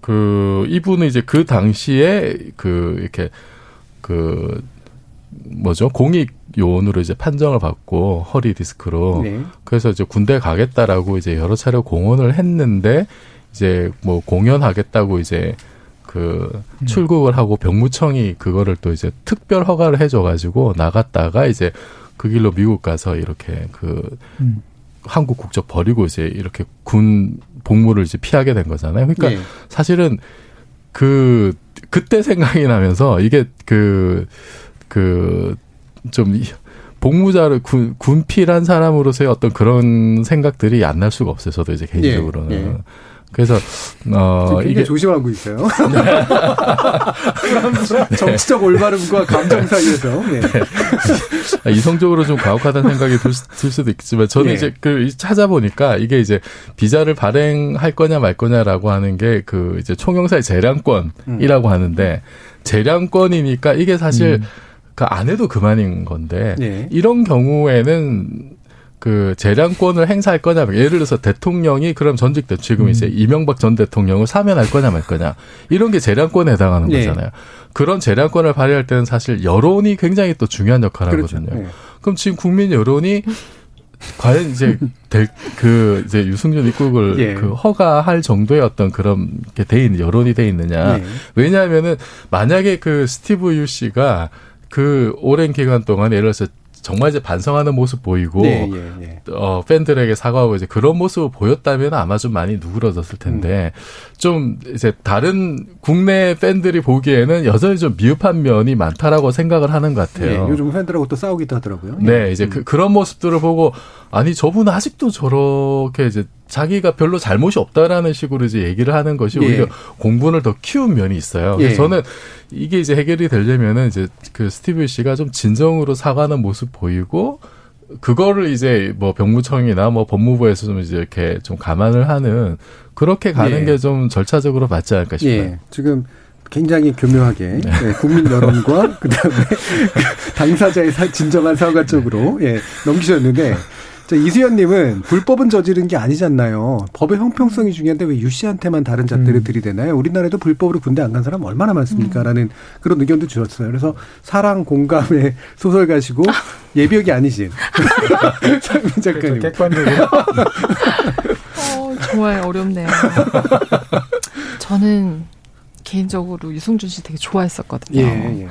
그 이분은 이제 그 당시에 그 이렇게 그 뭐죠 공익 요원으로 이제 판정을 받고 허리 디스크로 네. 그래서 이제 군대 가겠다라고 이제 여러 차례 공언을 했는데 이제 뭐 공연하겠다고 이제 그 음. 출국을 하고 병무청이 그거를 또 이제 특별 허가를 해줘 가지고 나갔다가 이제 그 길로 미국 가서 이렇게 그 음. 한국 국적 버리고 이제 이렇게 군 복무를 이제 피하게 된 거잖아요. 그러니까 네. 사실은 그 그때 생각이 나면서 이게 그 그 좀 복무자를 군 군필한 사람으로서의 어떤 그런 생각들이 안 날 수가 없어요. 저도 이제 개인적으로는. 네. 네. 그래서 어 이게 조심하고 있어요. 네. 정치적 올바름과 감정 사이에서 네. 네. 이성적으로 좀 가혹하다는 생각이 들, 들 수도 있겠지만 저는 네. 이제 그 찾아보니까 이게 이제 비자를 발행할 거냐 말 거냐라고 하는 게 그 이제 총영사의 재량권이라고 음. 하는데 재량권이니까 이게 사실 음. 그안 해도 그만인 건데 네. 이런 경우에는 그 재량권을 행사할 거냐 예를 들어서 대통령이 그럼 전직 대 지금 음. 이제 이명박 전 대통령을 사면할 거냐 말 거냐 이런 게 재량권에 해당하는 네. 거잖아요. 그런 재량권을 발휘할 때는 사실 여론이 굉장히 또 중요한 역할을 그렇죠. 하거든요. 네. 그럼 지금 국민 여론이 과연 이제 될 그 이제 유승준 입국을 예. 그 허가할 정도의 어떤 그런 게 돼 있는 여론이 돼 있느냐? 예. 왜냐하면은 만약에 그 스티브 유 씨가 그 오랜 기간 동안 예를 들어서 정말 이제 반성하는 모습 보이고 네, 예, 예. 어 팬들에게 사과하고 이제 그런 모습을 보였다면 아마 좀 많이 누그러졌을 텐데 음. 좀 이제 다른 국내 팬들이 보기에는 여전히 좀 미흡한 면이 많다라고 생각을 하는 것 같아요. 네, 요즘 팬들하고 또 싸우기도 하더라고요. 네, 이제 음. 그, 그런 모습들을 보고 아니 저분은 아직도 저렇게 이제 자기가 별로 잘못이 없다라는 식으로 이제 얘기를 하는 것이 예. 오히려 공분을 더 키운 면이 있어요. 예. 저는 이게 이제 해결이 되려면은 이제 그 스티브 씨가 좀 진정으로 사과하는 모습 보이고 그거를 이제 뭐 병무청이나 뭐 법무부에서 좀 이제 이렇게 좀 감안을 하는 그렇게 가는 예. 게좀 절차적으로 맞지 않을까 싶어요. 예. 지금 굉장히 교묘하게 네. 예, 국민 여론과 그다음에 당사자의 진정한 사과 쪽으로 예, 넘기셨는데 자, 이수연님은 불법은 저지른 게 아니잖아요. 법의 형평성이 중요한데 왜 유 씨한테만 다른 잣대를 음. 들이대나요? 우리나라에도 불법으로 군대 안 간 사람 얼마나 많습니까? 음. 라는 그런 의견도 주셨어요. 그래서 사랑 공감의 소설가시고 예비역이 아니신 상민 작가님. 객관적으로. 어, 정말 어렵네요. 저는 개인적으로 유승준 씨 되게 좋아했었거든요. 예, 예.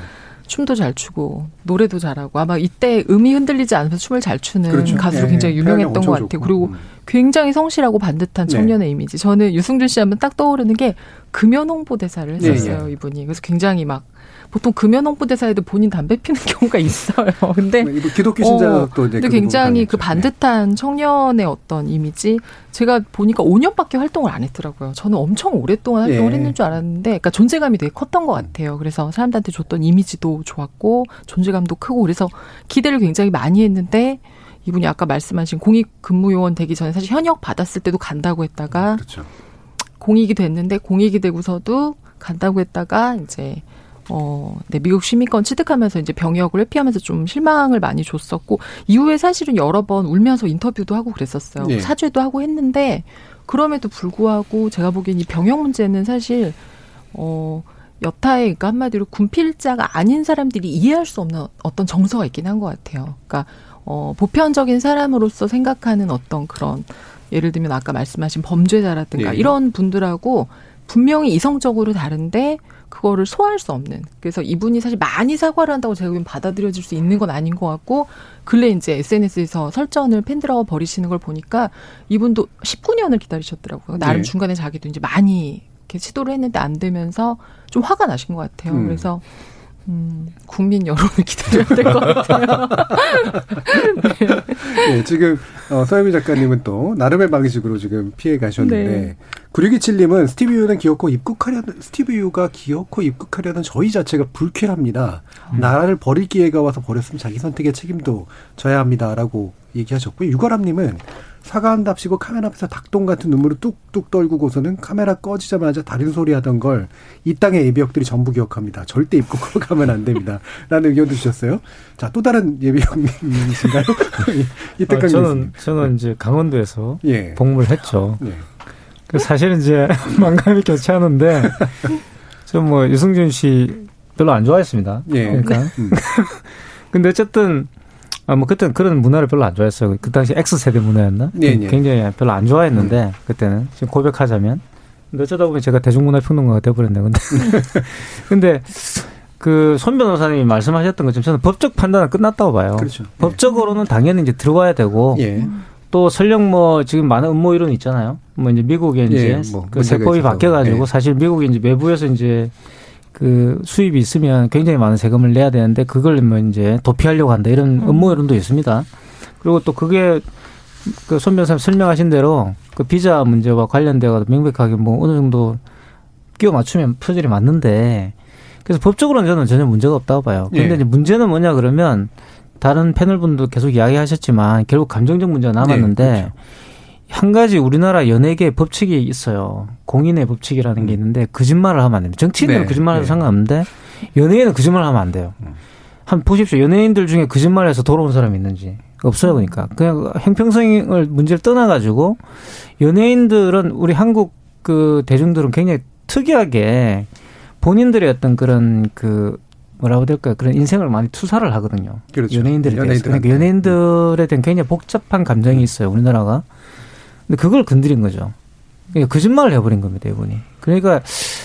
춤도 잘 추고 노래도 잘하고 아마 이때 음이 흔들리지 않으면서 춤을 잘 추는 그렇죠. 가수로 네. 굉장히 유명했던 것 같아요. 좋고. 그리고 음. 굉장히 성실하고 반듯한 네. 청년의 네. 이미지. 저는 유승준 씨 하면 딱 떠오르는 게 금연 홍보대사를 했었어요, 네. 이분이. 그래서 굉장히 막 보통 금연 홍보대사에도 본인 담배 피는 경우가 있어요. 근데 네, 기독교 신자도 어, 근데 굉장히 그 반듯한 청년의 어떤 이미지 제가 보니까 5년밖에 활동을 안 했더라고요. 저는 엄청 오랫동안 활동을 예. 했는 줄 알았는데 그러니까 존재감이 되게 컸던 것 같아요. 그래서 사람들한테 줬던 이미지도 좋았고 존재감도 크고 그래서 기대를 굉장히 많이 했는데 이분이 아까 말씀하신 공익 근무요원 되기 전에 사실 현역 받았을 때도 간다고 했다가 그렇죠. 공익이 됐는데 공익이 되고서도 간다고 했다가 이제 어, 네, 미국 시민권 취득하면서 이제 병역을 회피하면서 좀 실망을 많이 줬었고, 이후에 사실은 여러 번 울면서 인터뷰도 하고 그랬었어요. 네. 사죄도 하고 했는데, 그럼에도 불구하고 제가 보기엔 이 병역 문제는 사실, 어, 여타의 그러니까 한마디로 군필자가 아닌 사람들이 이해할 수 없는 어떤 정서가 있긴 한 것 같아요. 그러니까, 어, 보편적인 사람으로서 생각하는 어떤 그런, 예를 들면 아까 말씀하신 범죄자라든가 네. 이런 분들하고 분명히 이성적으로 다른데 그거를 소화할 수 없는. 그래서 이분이 사실 많이 사과를 한다고 제가 보기엔 받아들여질 수 있는 건 아닌 것 같고, 근래 이제 SNS에서 설전을 팬들하고 버리시는 걸 보니까 이분도 19년을 기다리셨더라고요. 나름 네. 중간에 자기도 이제 많이 이렇게 시도를 했는데 안 되면서 좀 화가 나신 것 같아요. 음. 그래서 음, 국민 여론을 기다려야 될 것 같아요. 네. 네, 지금 어, 서현미 작가님은 또 나름의 방식으로 지금 피해 가셨는데 네. 9627님은 스티브 유는 기어코 입국하려는 스티브 유가 기어코 입국하려는 저희 자체가 불쾌합니다. 음. 나라를 버릴 기회가 와서 버렸으면 자기 선택의 책임도 져야 합니다라고 얘기하셨고요. 유거람님은 사과한답시고 카메라 앞에서 닭똥 같은 눈물을 뚝뚝 떨구고서는 카메라 꺼지자마자 다른 소리 하던 걸 이 땅의 예비역들이 전부 기억합니다. 절대 입국으로 가면 안 됩니다. 라는 의견도 주셨어요. 자, 또 다른 예비역님이신가요? 이때까지. 아, 저는, 저는 이제 강원도에서 예. 복무를 했죠. 예. 그 사실은 이제 만감이 교차하는데, 저뭐 유승준 씨 별로 안 좋아했습니다. 예. 그러니까. 음. 근데 어쨌든 아, 뭐, 그때는 그런 문화를 별로 안 좋아했어요. 그 당시 X세대 문화였나? 네, 네. 굉장히 별로 안 좋아했는데, 음. 그때는. 지금 고백하자면. 근데 어쩌다 보면 제가 대중문화 평론가가 돼버렸네, 근데. 근데, 그, 손 변호사님이 말씀하셨던 것처럼 저는 법적 판단은 끝났다고 봐요. 그렇죠. 법적으로는 당연히 이제 들어와야 되고, 예. 또 설령 뭐 지금 많은 음모 이론 있잖아요. 뭐 이제 미국에 이제 예, 뭐 그 세법이 바뀌어가지고 예. 사실 미국이 이제 외부에서 이제 그 수입이 있으면 굉장히 많은 세금을 내야 되는데 그걸 뭐 이제 도피하려고 한다 이런 음. 음모 이론도 있습니다. 그리고 또 그게 그손 변호사님 설명하신 대로 그 비자 문제와 관련되어 명백하게 뭐 어느 정도 끼워 맞추면 표절이 맞는데 그래서 법적으로는 저는 전혀 문제가 없다고 봐요. 그런데 예. 이제 문제는 뭐냐 그러면 다른 패널 분도 계속 이야기하셨지만 결국 감정적 문제가 남았는데 네, 그렇죠. 한 가지 우리나라 연예계 법칙이 있어요. 공인의 법칙이라는 게 음. 있는데 거짓말을 하면 안 됩니다. 정치인들은 네. 거짓말해도 네. 상관없는데 연예인은 거짓말 하면 안 돼요. 음. 한 보십시오. 연예인들 중에 거짓말해서 돌아온 사람이 있는지 없어요. 그러니까 그냥 형평성을 문제를 떠나가지고 연예인들은 우리 한국 그 대중들은 굉장히 특이하게 본인들의 어떤 그런 그 뭐라고 될까요? 그런 인생을 많이 투사를 하거든요. 그렇죠. 연예인들에 대해서. 그러니까 연예인들에 대한 굉장히 복잡한 감정이 있어요. 우리나라가. 근데 그걸 건드린 거죠. 그러니까 거짓말을 해버린 겁니다, 이분이. 그러니까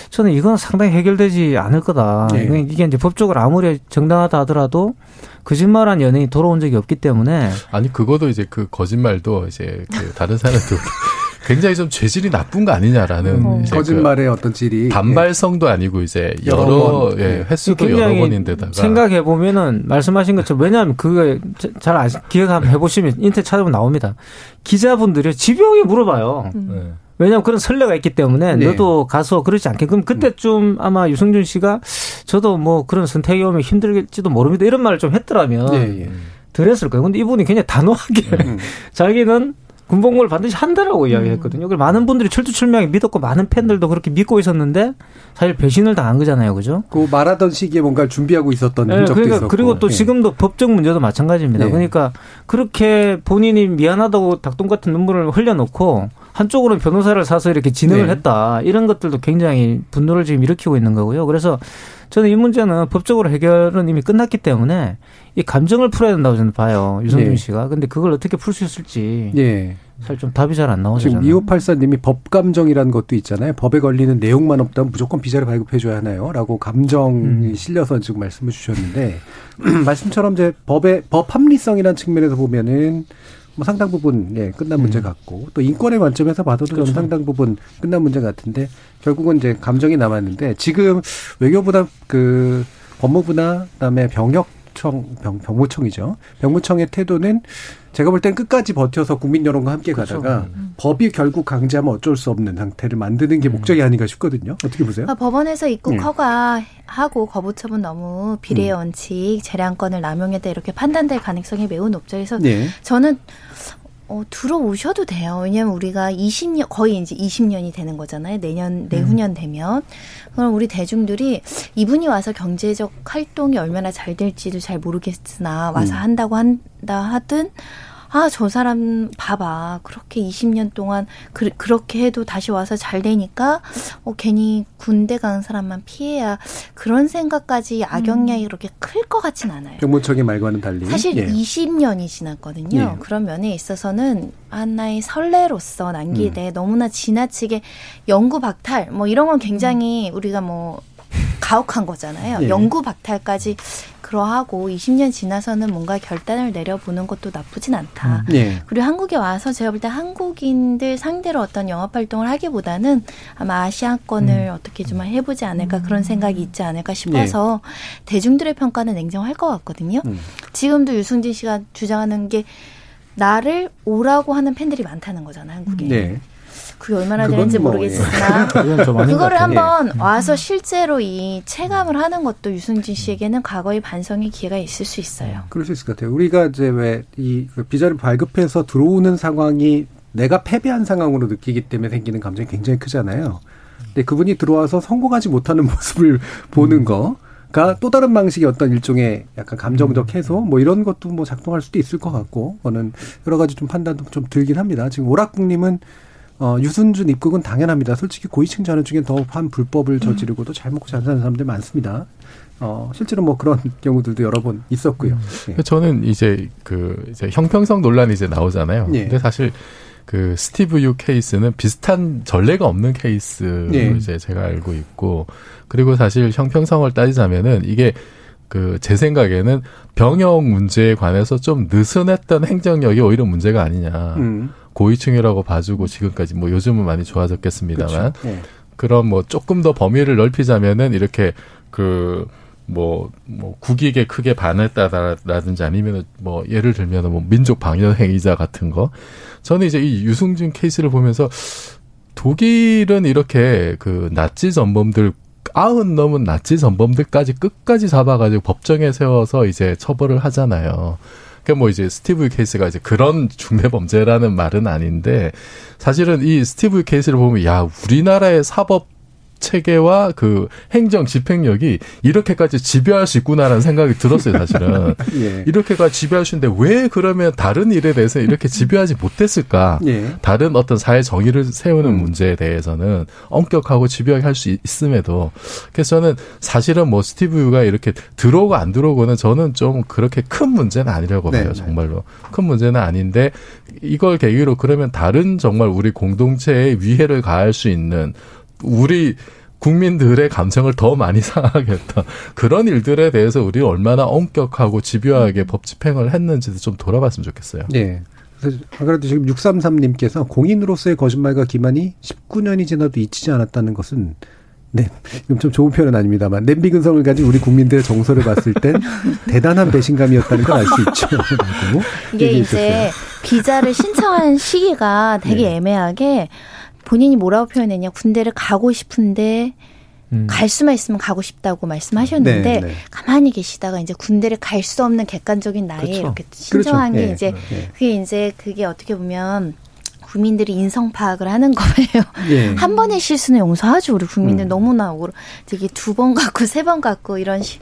저는 이건 상당히 해결되지 않을 거다. 네. 이게 이제 법적으로 아무리 정당하다 하더라도 거짓말한 연예인이 돌아온 적이 없기 때문에. 아니, 그거도 이제 그 거짓말도 이제 그 다른 사람도 굉장히 좀 죄질이 나쁜 거 아니냐라는 음, 거짓말의 그 어떤 질이 단발성도 아니고 이제 여러, 여러 예, 예 횟수도 여러 번인데다가 생각해 보면은 말씀하신 것처럼 왜냐하면 그거 잘 아시, 기억 한번 해보시면 인터넷 찾아보면 나옵니다. 기자분들이 집요하게 물어봐요. 음. 네. 왜냐하면 그런 선례가 있기 때문에 네. 너도 가서 그러지 않게 그럼 그때쯤 아마 유승준 씨가 저도 뭐 그런 선택이 오면 힘들겠지도 모릅니다 이런 말을 좀 했더라면 네, 예. 덜 했을 거예요. 근데 이분이 굉장히 단호하게 음. 자기는 군복무를 반드시 한다라고 음. 이야기했거든요. 그리고 많은 분들이 철두철미하게 믿었고 많은 팬들도 그렇게 믿고 있었는데 사실 배신을 당한 거잖아요, 그죠? 그 말하던 시기에 뭔가 준비하고 있었던 네, 적도 그러니까 있었고. 그리고 또 네. 지금도 법적 문제도 마찬가지입니다. 네. 그러니까 그렇게 본인이 미안하다고 닭똥 같은 눈물을 흘려놓고 한쪽으로는 변호사를 사서 이렇게 진행을 네. 했다 이런 것들도 굉장히 분노를 지금 일으키고 있는 거고요. 그래서 저는 이 문제는 법적으로 해결은 이미 끝났기 때문에 이 감정을 풀어야 된다고 저는 봐요. 유성준 예. 씨가. 근데 그걸 어떻게 풀 수 있을지. 예. 사실 좀 답이 잘 안 나오죠. 지금 2584님이 법감정이라는 것도 있잖아요. 법에 걸리는 내용만 없다면 무조건 비자를 발급해줘야 하나요? 라고 감정이 음. 실려서 지금 말씀을 주셨는데, 말씀처럼 이제 법의, 법 합리성이라는 측면에서 보면은 뭐 상당 부분 예 끝난 문제 음. 같고 또 인권의 관점에서 봐도 그렇죠. 상당 부분 끝난 문제 같은데 결국은 이제 감정이 남았는데 지금 외교부나 그 법무부나 그다음에 병역 청 병, 병무청이죠 병무청의 태도는 제가 볼 땐 끝까지 버텨서 국민 여론과 함께 그렇죠. 가다가 음. 법이 결국 강제하면 어쩔 수 없는 상태를 만드는 게 음. 목적이 아닌가 싶거든요. 어떻게 보세요? 아, 법원에서 입국 네. 허가하고 거부 처분 너무 비례 원칙, 음. 재량권을 남용했다 이렇게 판단될 가능성이 매우 높죠. 그래서 네. 저는 어, 들어오셔도 돼요. 왜냐면 우리가 20년, 거의 이제 20년이 되는 거잖아요. 내년, 내후년 음. 되면. 그럼 우리 대중들이 이분이 와서 경제적 활동이 얼마나 잘 될지도 잘 모르겠으나 와서 음. 한다고 한다 하든 아, 저 사람 봐봐. 그렇게 20년 동안 그, 그렇게 해도 다시 와서 잘 되니까 어, 괜히 군대 가는 사람만 피해야 그런 생각까지 악영향이 음. 그렇게 클 것 같진 않아요. 병모적인 말과는 달리. 사실 예. 20년이 지났거든요. 예. 그런 면에 있어서는 하나의 설레로서 남기되 음. 너무나 지나치게 영구 박탈 뭐 이런 건 굉장히 음. 우리가 뭐 가혹한 거잖아요. 예. 영구 박탈까지 그러하고 20년 지나서는 뭔가 결단을 내려보는 것도 나쁘진 않다. 음. 예. 그리고 한국에 와서 제가 볼 때 한국인들 상대로 어떤 영업 활동을 하기보다는 아마 아시아권을 음. 어떻게 좀 해보지 않을까 그런 생각이 있지 않을까 싶어서 예. 대중들의 평가는 냉정할 것 같거든요. 음. 지금도 유승진 씨가 주장하는 게 나를 오라고 하는 팬들이 많다는 거잖아요, 한국에. 네. 그게 얼마나 되는지 뭐, 모르겠으나 예. 그거를 한번 예. 와서 실제로 이 체감을 하는 것도 유승진 씨에게는 과거의 반성의 기회가 있을 수 있어요. 그럴 수 있을 것 같아요. 우리가 이제 왜이 그 비자를 발급해서 들어오는 상황이 내가 패배한 상황으로 느끼기 때문에 생기는 감정이 굉장히 크잖아요. 근데 그분이 들어와서 성공하지 못하는 모습을 보는 음. 거. 가또 다른 방식의 어떤 일종의 약간 감정적 해소 뭐 이런 것도 뭐 작동할 수도 있을 것 같고 그거는 여러 가지 좀 판단도 좀 들긴 합니다. 지금 오락국님은 어, 유순준 입국은 당연합니다. 솔직히 고위층 자녀 중에 더한 불법을 저지르고도 잘 먹고 잘 사는 사람들 많습니다. 어, 실제로 뭐 그런 경우들도 여러 번 있었고요. 음. 예. 저는 이제 그 이제 형평성 논란이 이제 나오잖아요. 예. 근데 사실 그 스티브 유 케이스는 비슷한 전례가 없는 케이스로 예. 이제 제가 알고 있고 그리고 사실 형평성을 따지자면은 이게 그 제 생각에는 병역 문제에 관해서 좀 느슨했던 행정력이 오히려 문제가 아니냐. 음. 고위층이라고 봐주고 지금까지 뭐 요즘은 많이 좋아졌겠습니다만 네. 그런 뭐 조금 더 범위를 넓히자면은 이렇게 그 뭐, 뭐, 국익에 크게 반했다라든지 아니면은 뭐, 예를 들면은 뭐, 민족 방역 행위자 같은 거. 저는 이제 이 유승준 케이스를 보면서 독일은 이렇게 그 나치 전범들 아흔 넘은 나치 전범들까지 끝까지 잡아가지고 법정에 세워서 이제 처벌을 하잖아요. 그뭐 이제 스티브 케이스가 이제 그런 중대 범죄라는 말은 아닌데 사실은 이 스티브 케이스를 보면 야 우리나라의 사법 체계와 그 행정 집행력이 이렇게까지 집요할 수 있구나라는 생각이 들었어요, 사실은. 예. 이렇게까지 집요할 수 있는데 왜 그러면 다른 일에 대해서 이렇게 집요하지 못했을까? 예. 다른 어떤 사회 정의를 세우는 음. 문제에 대해서는 엄격하고 집요하게 할 수 있음에도 그래서 저는 사실은 뭐 스티브 유가 이렇게 들어오고 안 들어오고는 저는 좀 그렇게 큰 문제는 아니라고 봐요, 네. 정말로. 큰 문제는 아닌데 이걸 계기로 그러면 다른 정말 우리 공동체에 위해를 가할 수 있는 우리 국민들의 감정을 더 많이 상하게 했던 그런 일들에 대해서 우리 얼마나 엄격하게 집요하게 법 집행을 했는지도 좀 돌아봤으면 좋겠어요. 네. 그래서 아까도 지금 633님께서 공인으로서의 거짓말과 기만이 19년이 지나도 잊히지 않았다는 것은 네, 좀 좋은 표현은 아닙니다만 냄비 근성을 가진 우리 국민들의 정서를 봤을 땐 대단한 배신감이었다는 걸 알 수 있죠. 이게 이제 비자를 신청한 시기가 되게 네. 애매하게 본인이 뭐라고 표현했냐 군대를 가고 싶은데 음. 갈 수만 있으면 가고 싶다고 말씀하셨는데 네, 네. 가만히 계시다가 이제 군대를 갈 수 없는 객관적인 나이에 그렇죠. 이렇게 신청한 그렇죠. 게 네, 이제 네. 그게 이제 그게 어떻게 보면 국민들이 인성 파악을 하는 거예요. 예. 한 번의 실수는 용서하죠. 우리 국민들 음. 너무나 오고 되게 두 번 갖고 세 번 갖고 이런 시,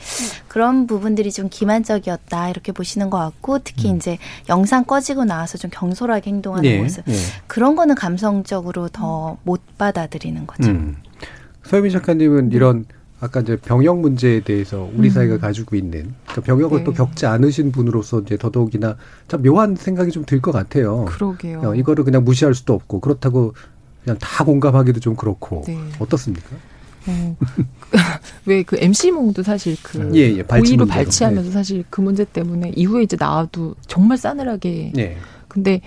그런 부분들이 좀 기만적이었다 이렇게 보시는 것 같고 특히 음. 이제 영상 꺼지고 나와서 좀 경솔하게 행동하는 예. 모습 예. 그런 거는 감성적으로 더 못 받아들이는 거죠. 음. 서유민 작가님은 이런 아까 이제 병역 문제에 대해서 우리 음. 사회가 가지고 있는 그러니까 병역을 네. 또 겪지 않으신 분으로서 이제 더더욱이나 참 묘한 생각이 좀 들 것 같아요. 그러게요. 어, 이거를 그냥 무시할 수도 없고 그렇다고 그냥 다 공감하기도 좀 그렇고 네. 어떻습니까? 어, 왜그 MC몽도 사실 그 예, 예, 고의로 발치하면서 네. 사실 그 문제 때문에 이후에 이제 나와도 정말 싸늘하게. 네. 근데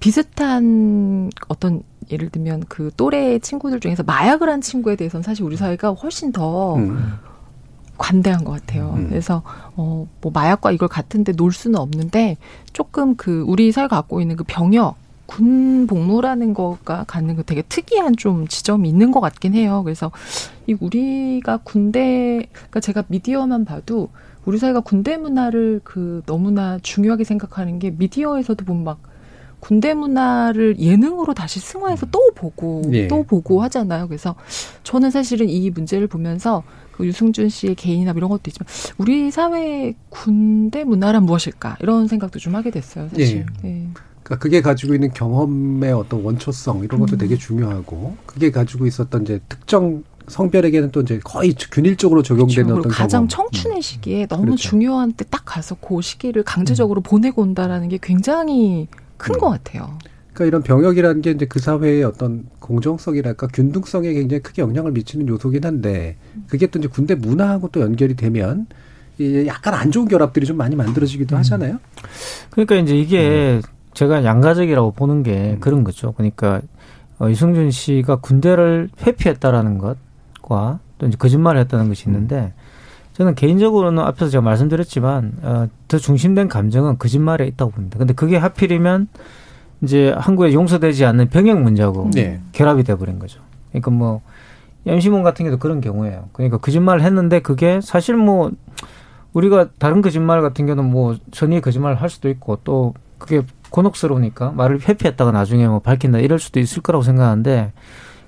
비슷한 어떤 예를 들면 그 또래 친구들 중에서 마약을 한 친구에 대해서는 사실 우리 사회가 훨씬 더 음. 관대한 것 같아요. 음. 그래서 어 뭐 마약과 이걸 같은데 놀 수는 없는데 조금 그 우리 사회가 갖고 있는 그 병역 군 복무라는 거가 갖는 그 되게 특이한 좀 지점이 있는 것 같긴 해요. 그래서 이 우리가 군대 그러니까 제가 미디어만 봐도 우리 사회가 군대 문화를 그 너무나 중요하게 생각하는 게 미디어에서도 보면 막 군대 문화를 예능으로 다시 승화해서 음. 또 보고 예. 또 보고 하잖아요. 그래서 저는 사실은 이 문제를 보면서 그 유승준 씨의 개인이나 이런 것도 있지만 우리 사회의 군대 문화란 무엇일까 이런 생각도 좀 하게 됐어요. 사실. 예. 예. 그러니까 그게 가지고 있는 경험의 어떤 원초성 이런 것도 음. 되게 중요하고 그게 가지고 있었던 이제 특정 성별에게는 또 이제 거의 균일적으로 적용되는 그리고 어떤 가장 경험. 청춘의 시기에 너무 그렇죠. 중요한 때 딱 가서 그 시기를 강제적으로 보내고 온다라는 게 굉장히 큰 음. 것 같아요. 그러니까 이런 병역이라는 게 이제 그 사회의 어떤 공정성이랄까 균등성에 굉장히 크게 영향을 미치는 요소긴 한데 그게 또 이제 군대 문화하고 또 연결이 되면 이 약간 안 좋은 결합들이 좀 많이 만들어지기도 하잖아요. 그러니까 이제 이게 제가 양가적이라고 보는 게 그런 거죠. 그러니까 어, 이승준 씨가 군대를 회피했다라는 것과 또 이제 거짓말을 했다는 것이 있는데 저는 개인적으로는 앞에서 제가 말씀드렸지만 어, 더 중심된 감정은 거짓말에 있다고 봅니다. 근데 그게 하필이면 이제 한국에 용서되지 않는 병역 문제하고 네. 결합이 돼버린 거죠. 그러니까 뭐 염시몬 같은 경우도 그런 경우예요. 그러니까 거짓말을 했는데 그게 사실 뭐 우리가 다른 거짓말 같은 경우는 뭐 선의 거짓말을 할 수도 있고 또 그게 곤혹스러우니까 말을 회피했다가 나중에 뭐 밝힌다 이럴 수도 있을 거라고 생각하는데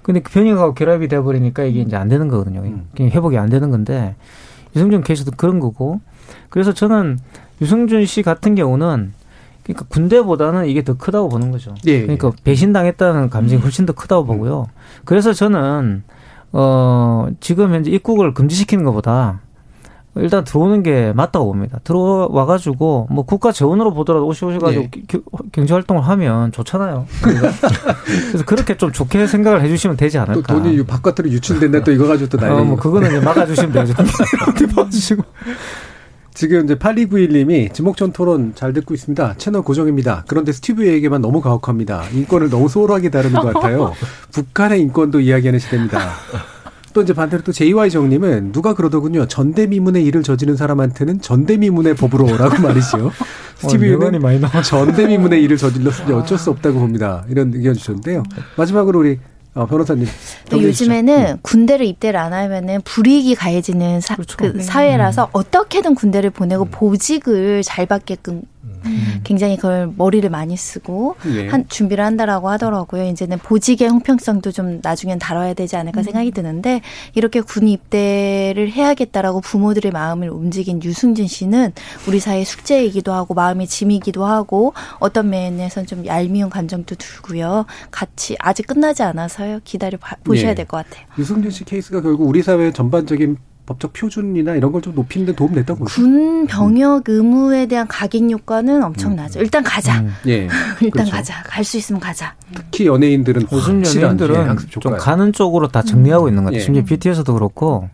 근데 그 병역하고 결합이 돼버리니까 이게 이제 안 되는 거거든요. 그게 회복이 안 되는 건데 유승준 케이스도 그런 거고 그래서 저는 유승준 씨 같은 경우는 그러니까 군대보다는 이게 더 크다고 보는 거죠. 예, 그러니까 배신당했다는 감정이 훨씬 더 크다고 보고요. 그래서 저는 어 지금 현재 입국을 금지시키는 것보다 일단 들어오는 게 맞다고 봅니다. 들어와 가지고 뭐 국가 재원으로 보더라도 오시 오셔 가지고 예. 경제 활동을 하면 좋잖아요. 그러니까 그래서 그렇게 좀 좋게 생각을 해주시면 되지 또 않을까. 돈이 바깥으로 유출된다 또 이거 가지고 또 난리. 어, 뭐 그거는 이제 막아주시면 되죠. 봐주시고. 지금 이제 8291님이 지목전 토론 잘 듣고 있습니다. 채널 고정입니다. 그런데 스티브에게만 너무 가혹합니다. 인권을 너무 소홀하게 다루는 것 같아요. 북한의 인권도 이야기하는 시대입니다. 또 이제 반대로 또 JY 정님은 누가 그러더군요. 전대미문의 일을 저지른 사람한테는 전대미문의 법으로라고 말이죠. 스티브는 많이 나와. 전대미문의 일을 저질렀으니 어쩔 수 없다고 봅니다. 이런 의견 주셨는데요. 마지막으로 우리 어, 변호사님. 또 정리해 요즘에는 주시죠. 군대를 입대를 안 하면은 불이익이 가해지는 사, 그 네. 사회라서 음. 어떻게든 군대를 보내고 보직을 잘 받게끔 음. 굉장히 그걸 머리를 많이 쓰고 네. 예. 한 준비를 한다라고 하더라고요. 이제는 보직의 형평성도 좀 나중엔 다뤄야 되지 않을까 생각이 드는데 이렇게 군 입대를 해야겠다라고 부모들의 마음을 움직인 유승진 씨는 우리 사회 숙제이기도 하고 마음의 짐이기도 하고 어떤 면에선 좀 얄미운 감정도 들고요. 같이 아직 끝나지 않아서요. 기다려 봐- 보셔야 예. 될것 같아요. 유승준 씨 케이스가 결국 우리 사회의 전반적인 법적 표준이나 이런 걸 좀 높이는 데 도움 됐다고 보죠. 군 병역 의무에 대한 각인 효과는 엄청나죠. 일단 가자. 예. 일단 그렇죠. 가자. 갈 수 있으면 가자. 특히 연예인들은 요즘 예, 연예인들은 좀. 가는 쪽으로 다 정리하고 있는 것 같아요. 예. 심지어 BTS도 그렇고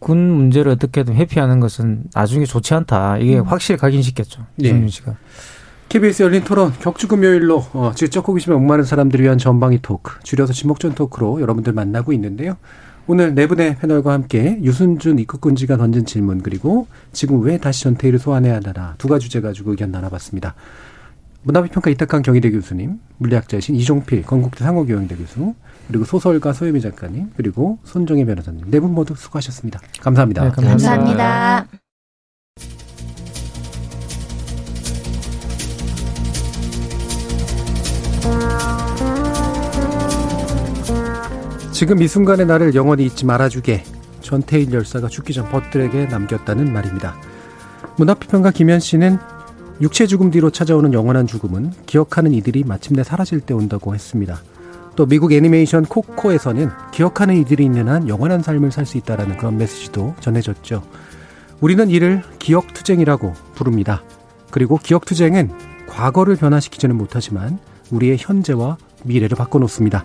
군 문제를 어떻게든 회피하는 것은 나중에 좋지 않다. 이게 확실히 각인시켰죠. 예. 이승준 씨가. KBS 열린 토론 격주 금요일로 어, 지적 호기심에 목마른 사람들을 위한 전방위 토크 줄여서 지목전 토크로 여러분들 만나고 있는데요. 오늘 네 분의 패널과 함께 유순준 입국군지가 던진 질문 그리고 지금 왜 다시 전태일을 소환해야 하나 두 가지 주제 가지고 의견 나눠봤습니다. 문화비평가 이탁한 경희대 교수님, 물리학자이신 이종필 건국대 상호교양대 교수, 그리고 소설가 소유미 작가님, 그리고 손정혜 변호사님 네 분 모두 수고하셨습니다. 감사합니다. 네, 감사합니다. 감사합니다. 지금 이 순간의 나를 영원히 잊지 말아주게 전태일 열사가 죽기 전 벗들에게 남겼다는 말입니다. 문화비평가 김현 씨는 육체 죽음 뒤로 찾아오는 영원한 죽음은 기억하는 이들이 마침내 사라질 때 온다고 했습니다. 또 미국 애니메이션 코코에서는 기억하는 이들이 있는 한 영원한 삶을 살 수 있다라는 그런 메시지도 전해졌죠. 우리는 이를 기억투쟁이라고 부릅니다. 그리고 기억투쟁은 과거를 변화시키지는 못하지만 우리의 현재와 미래를 바꿔놓습니다.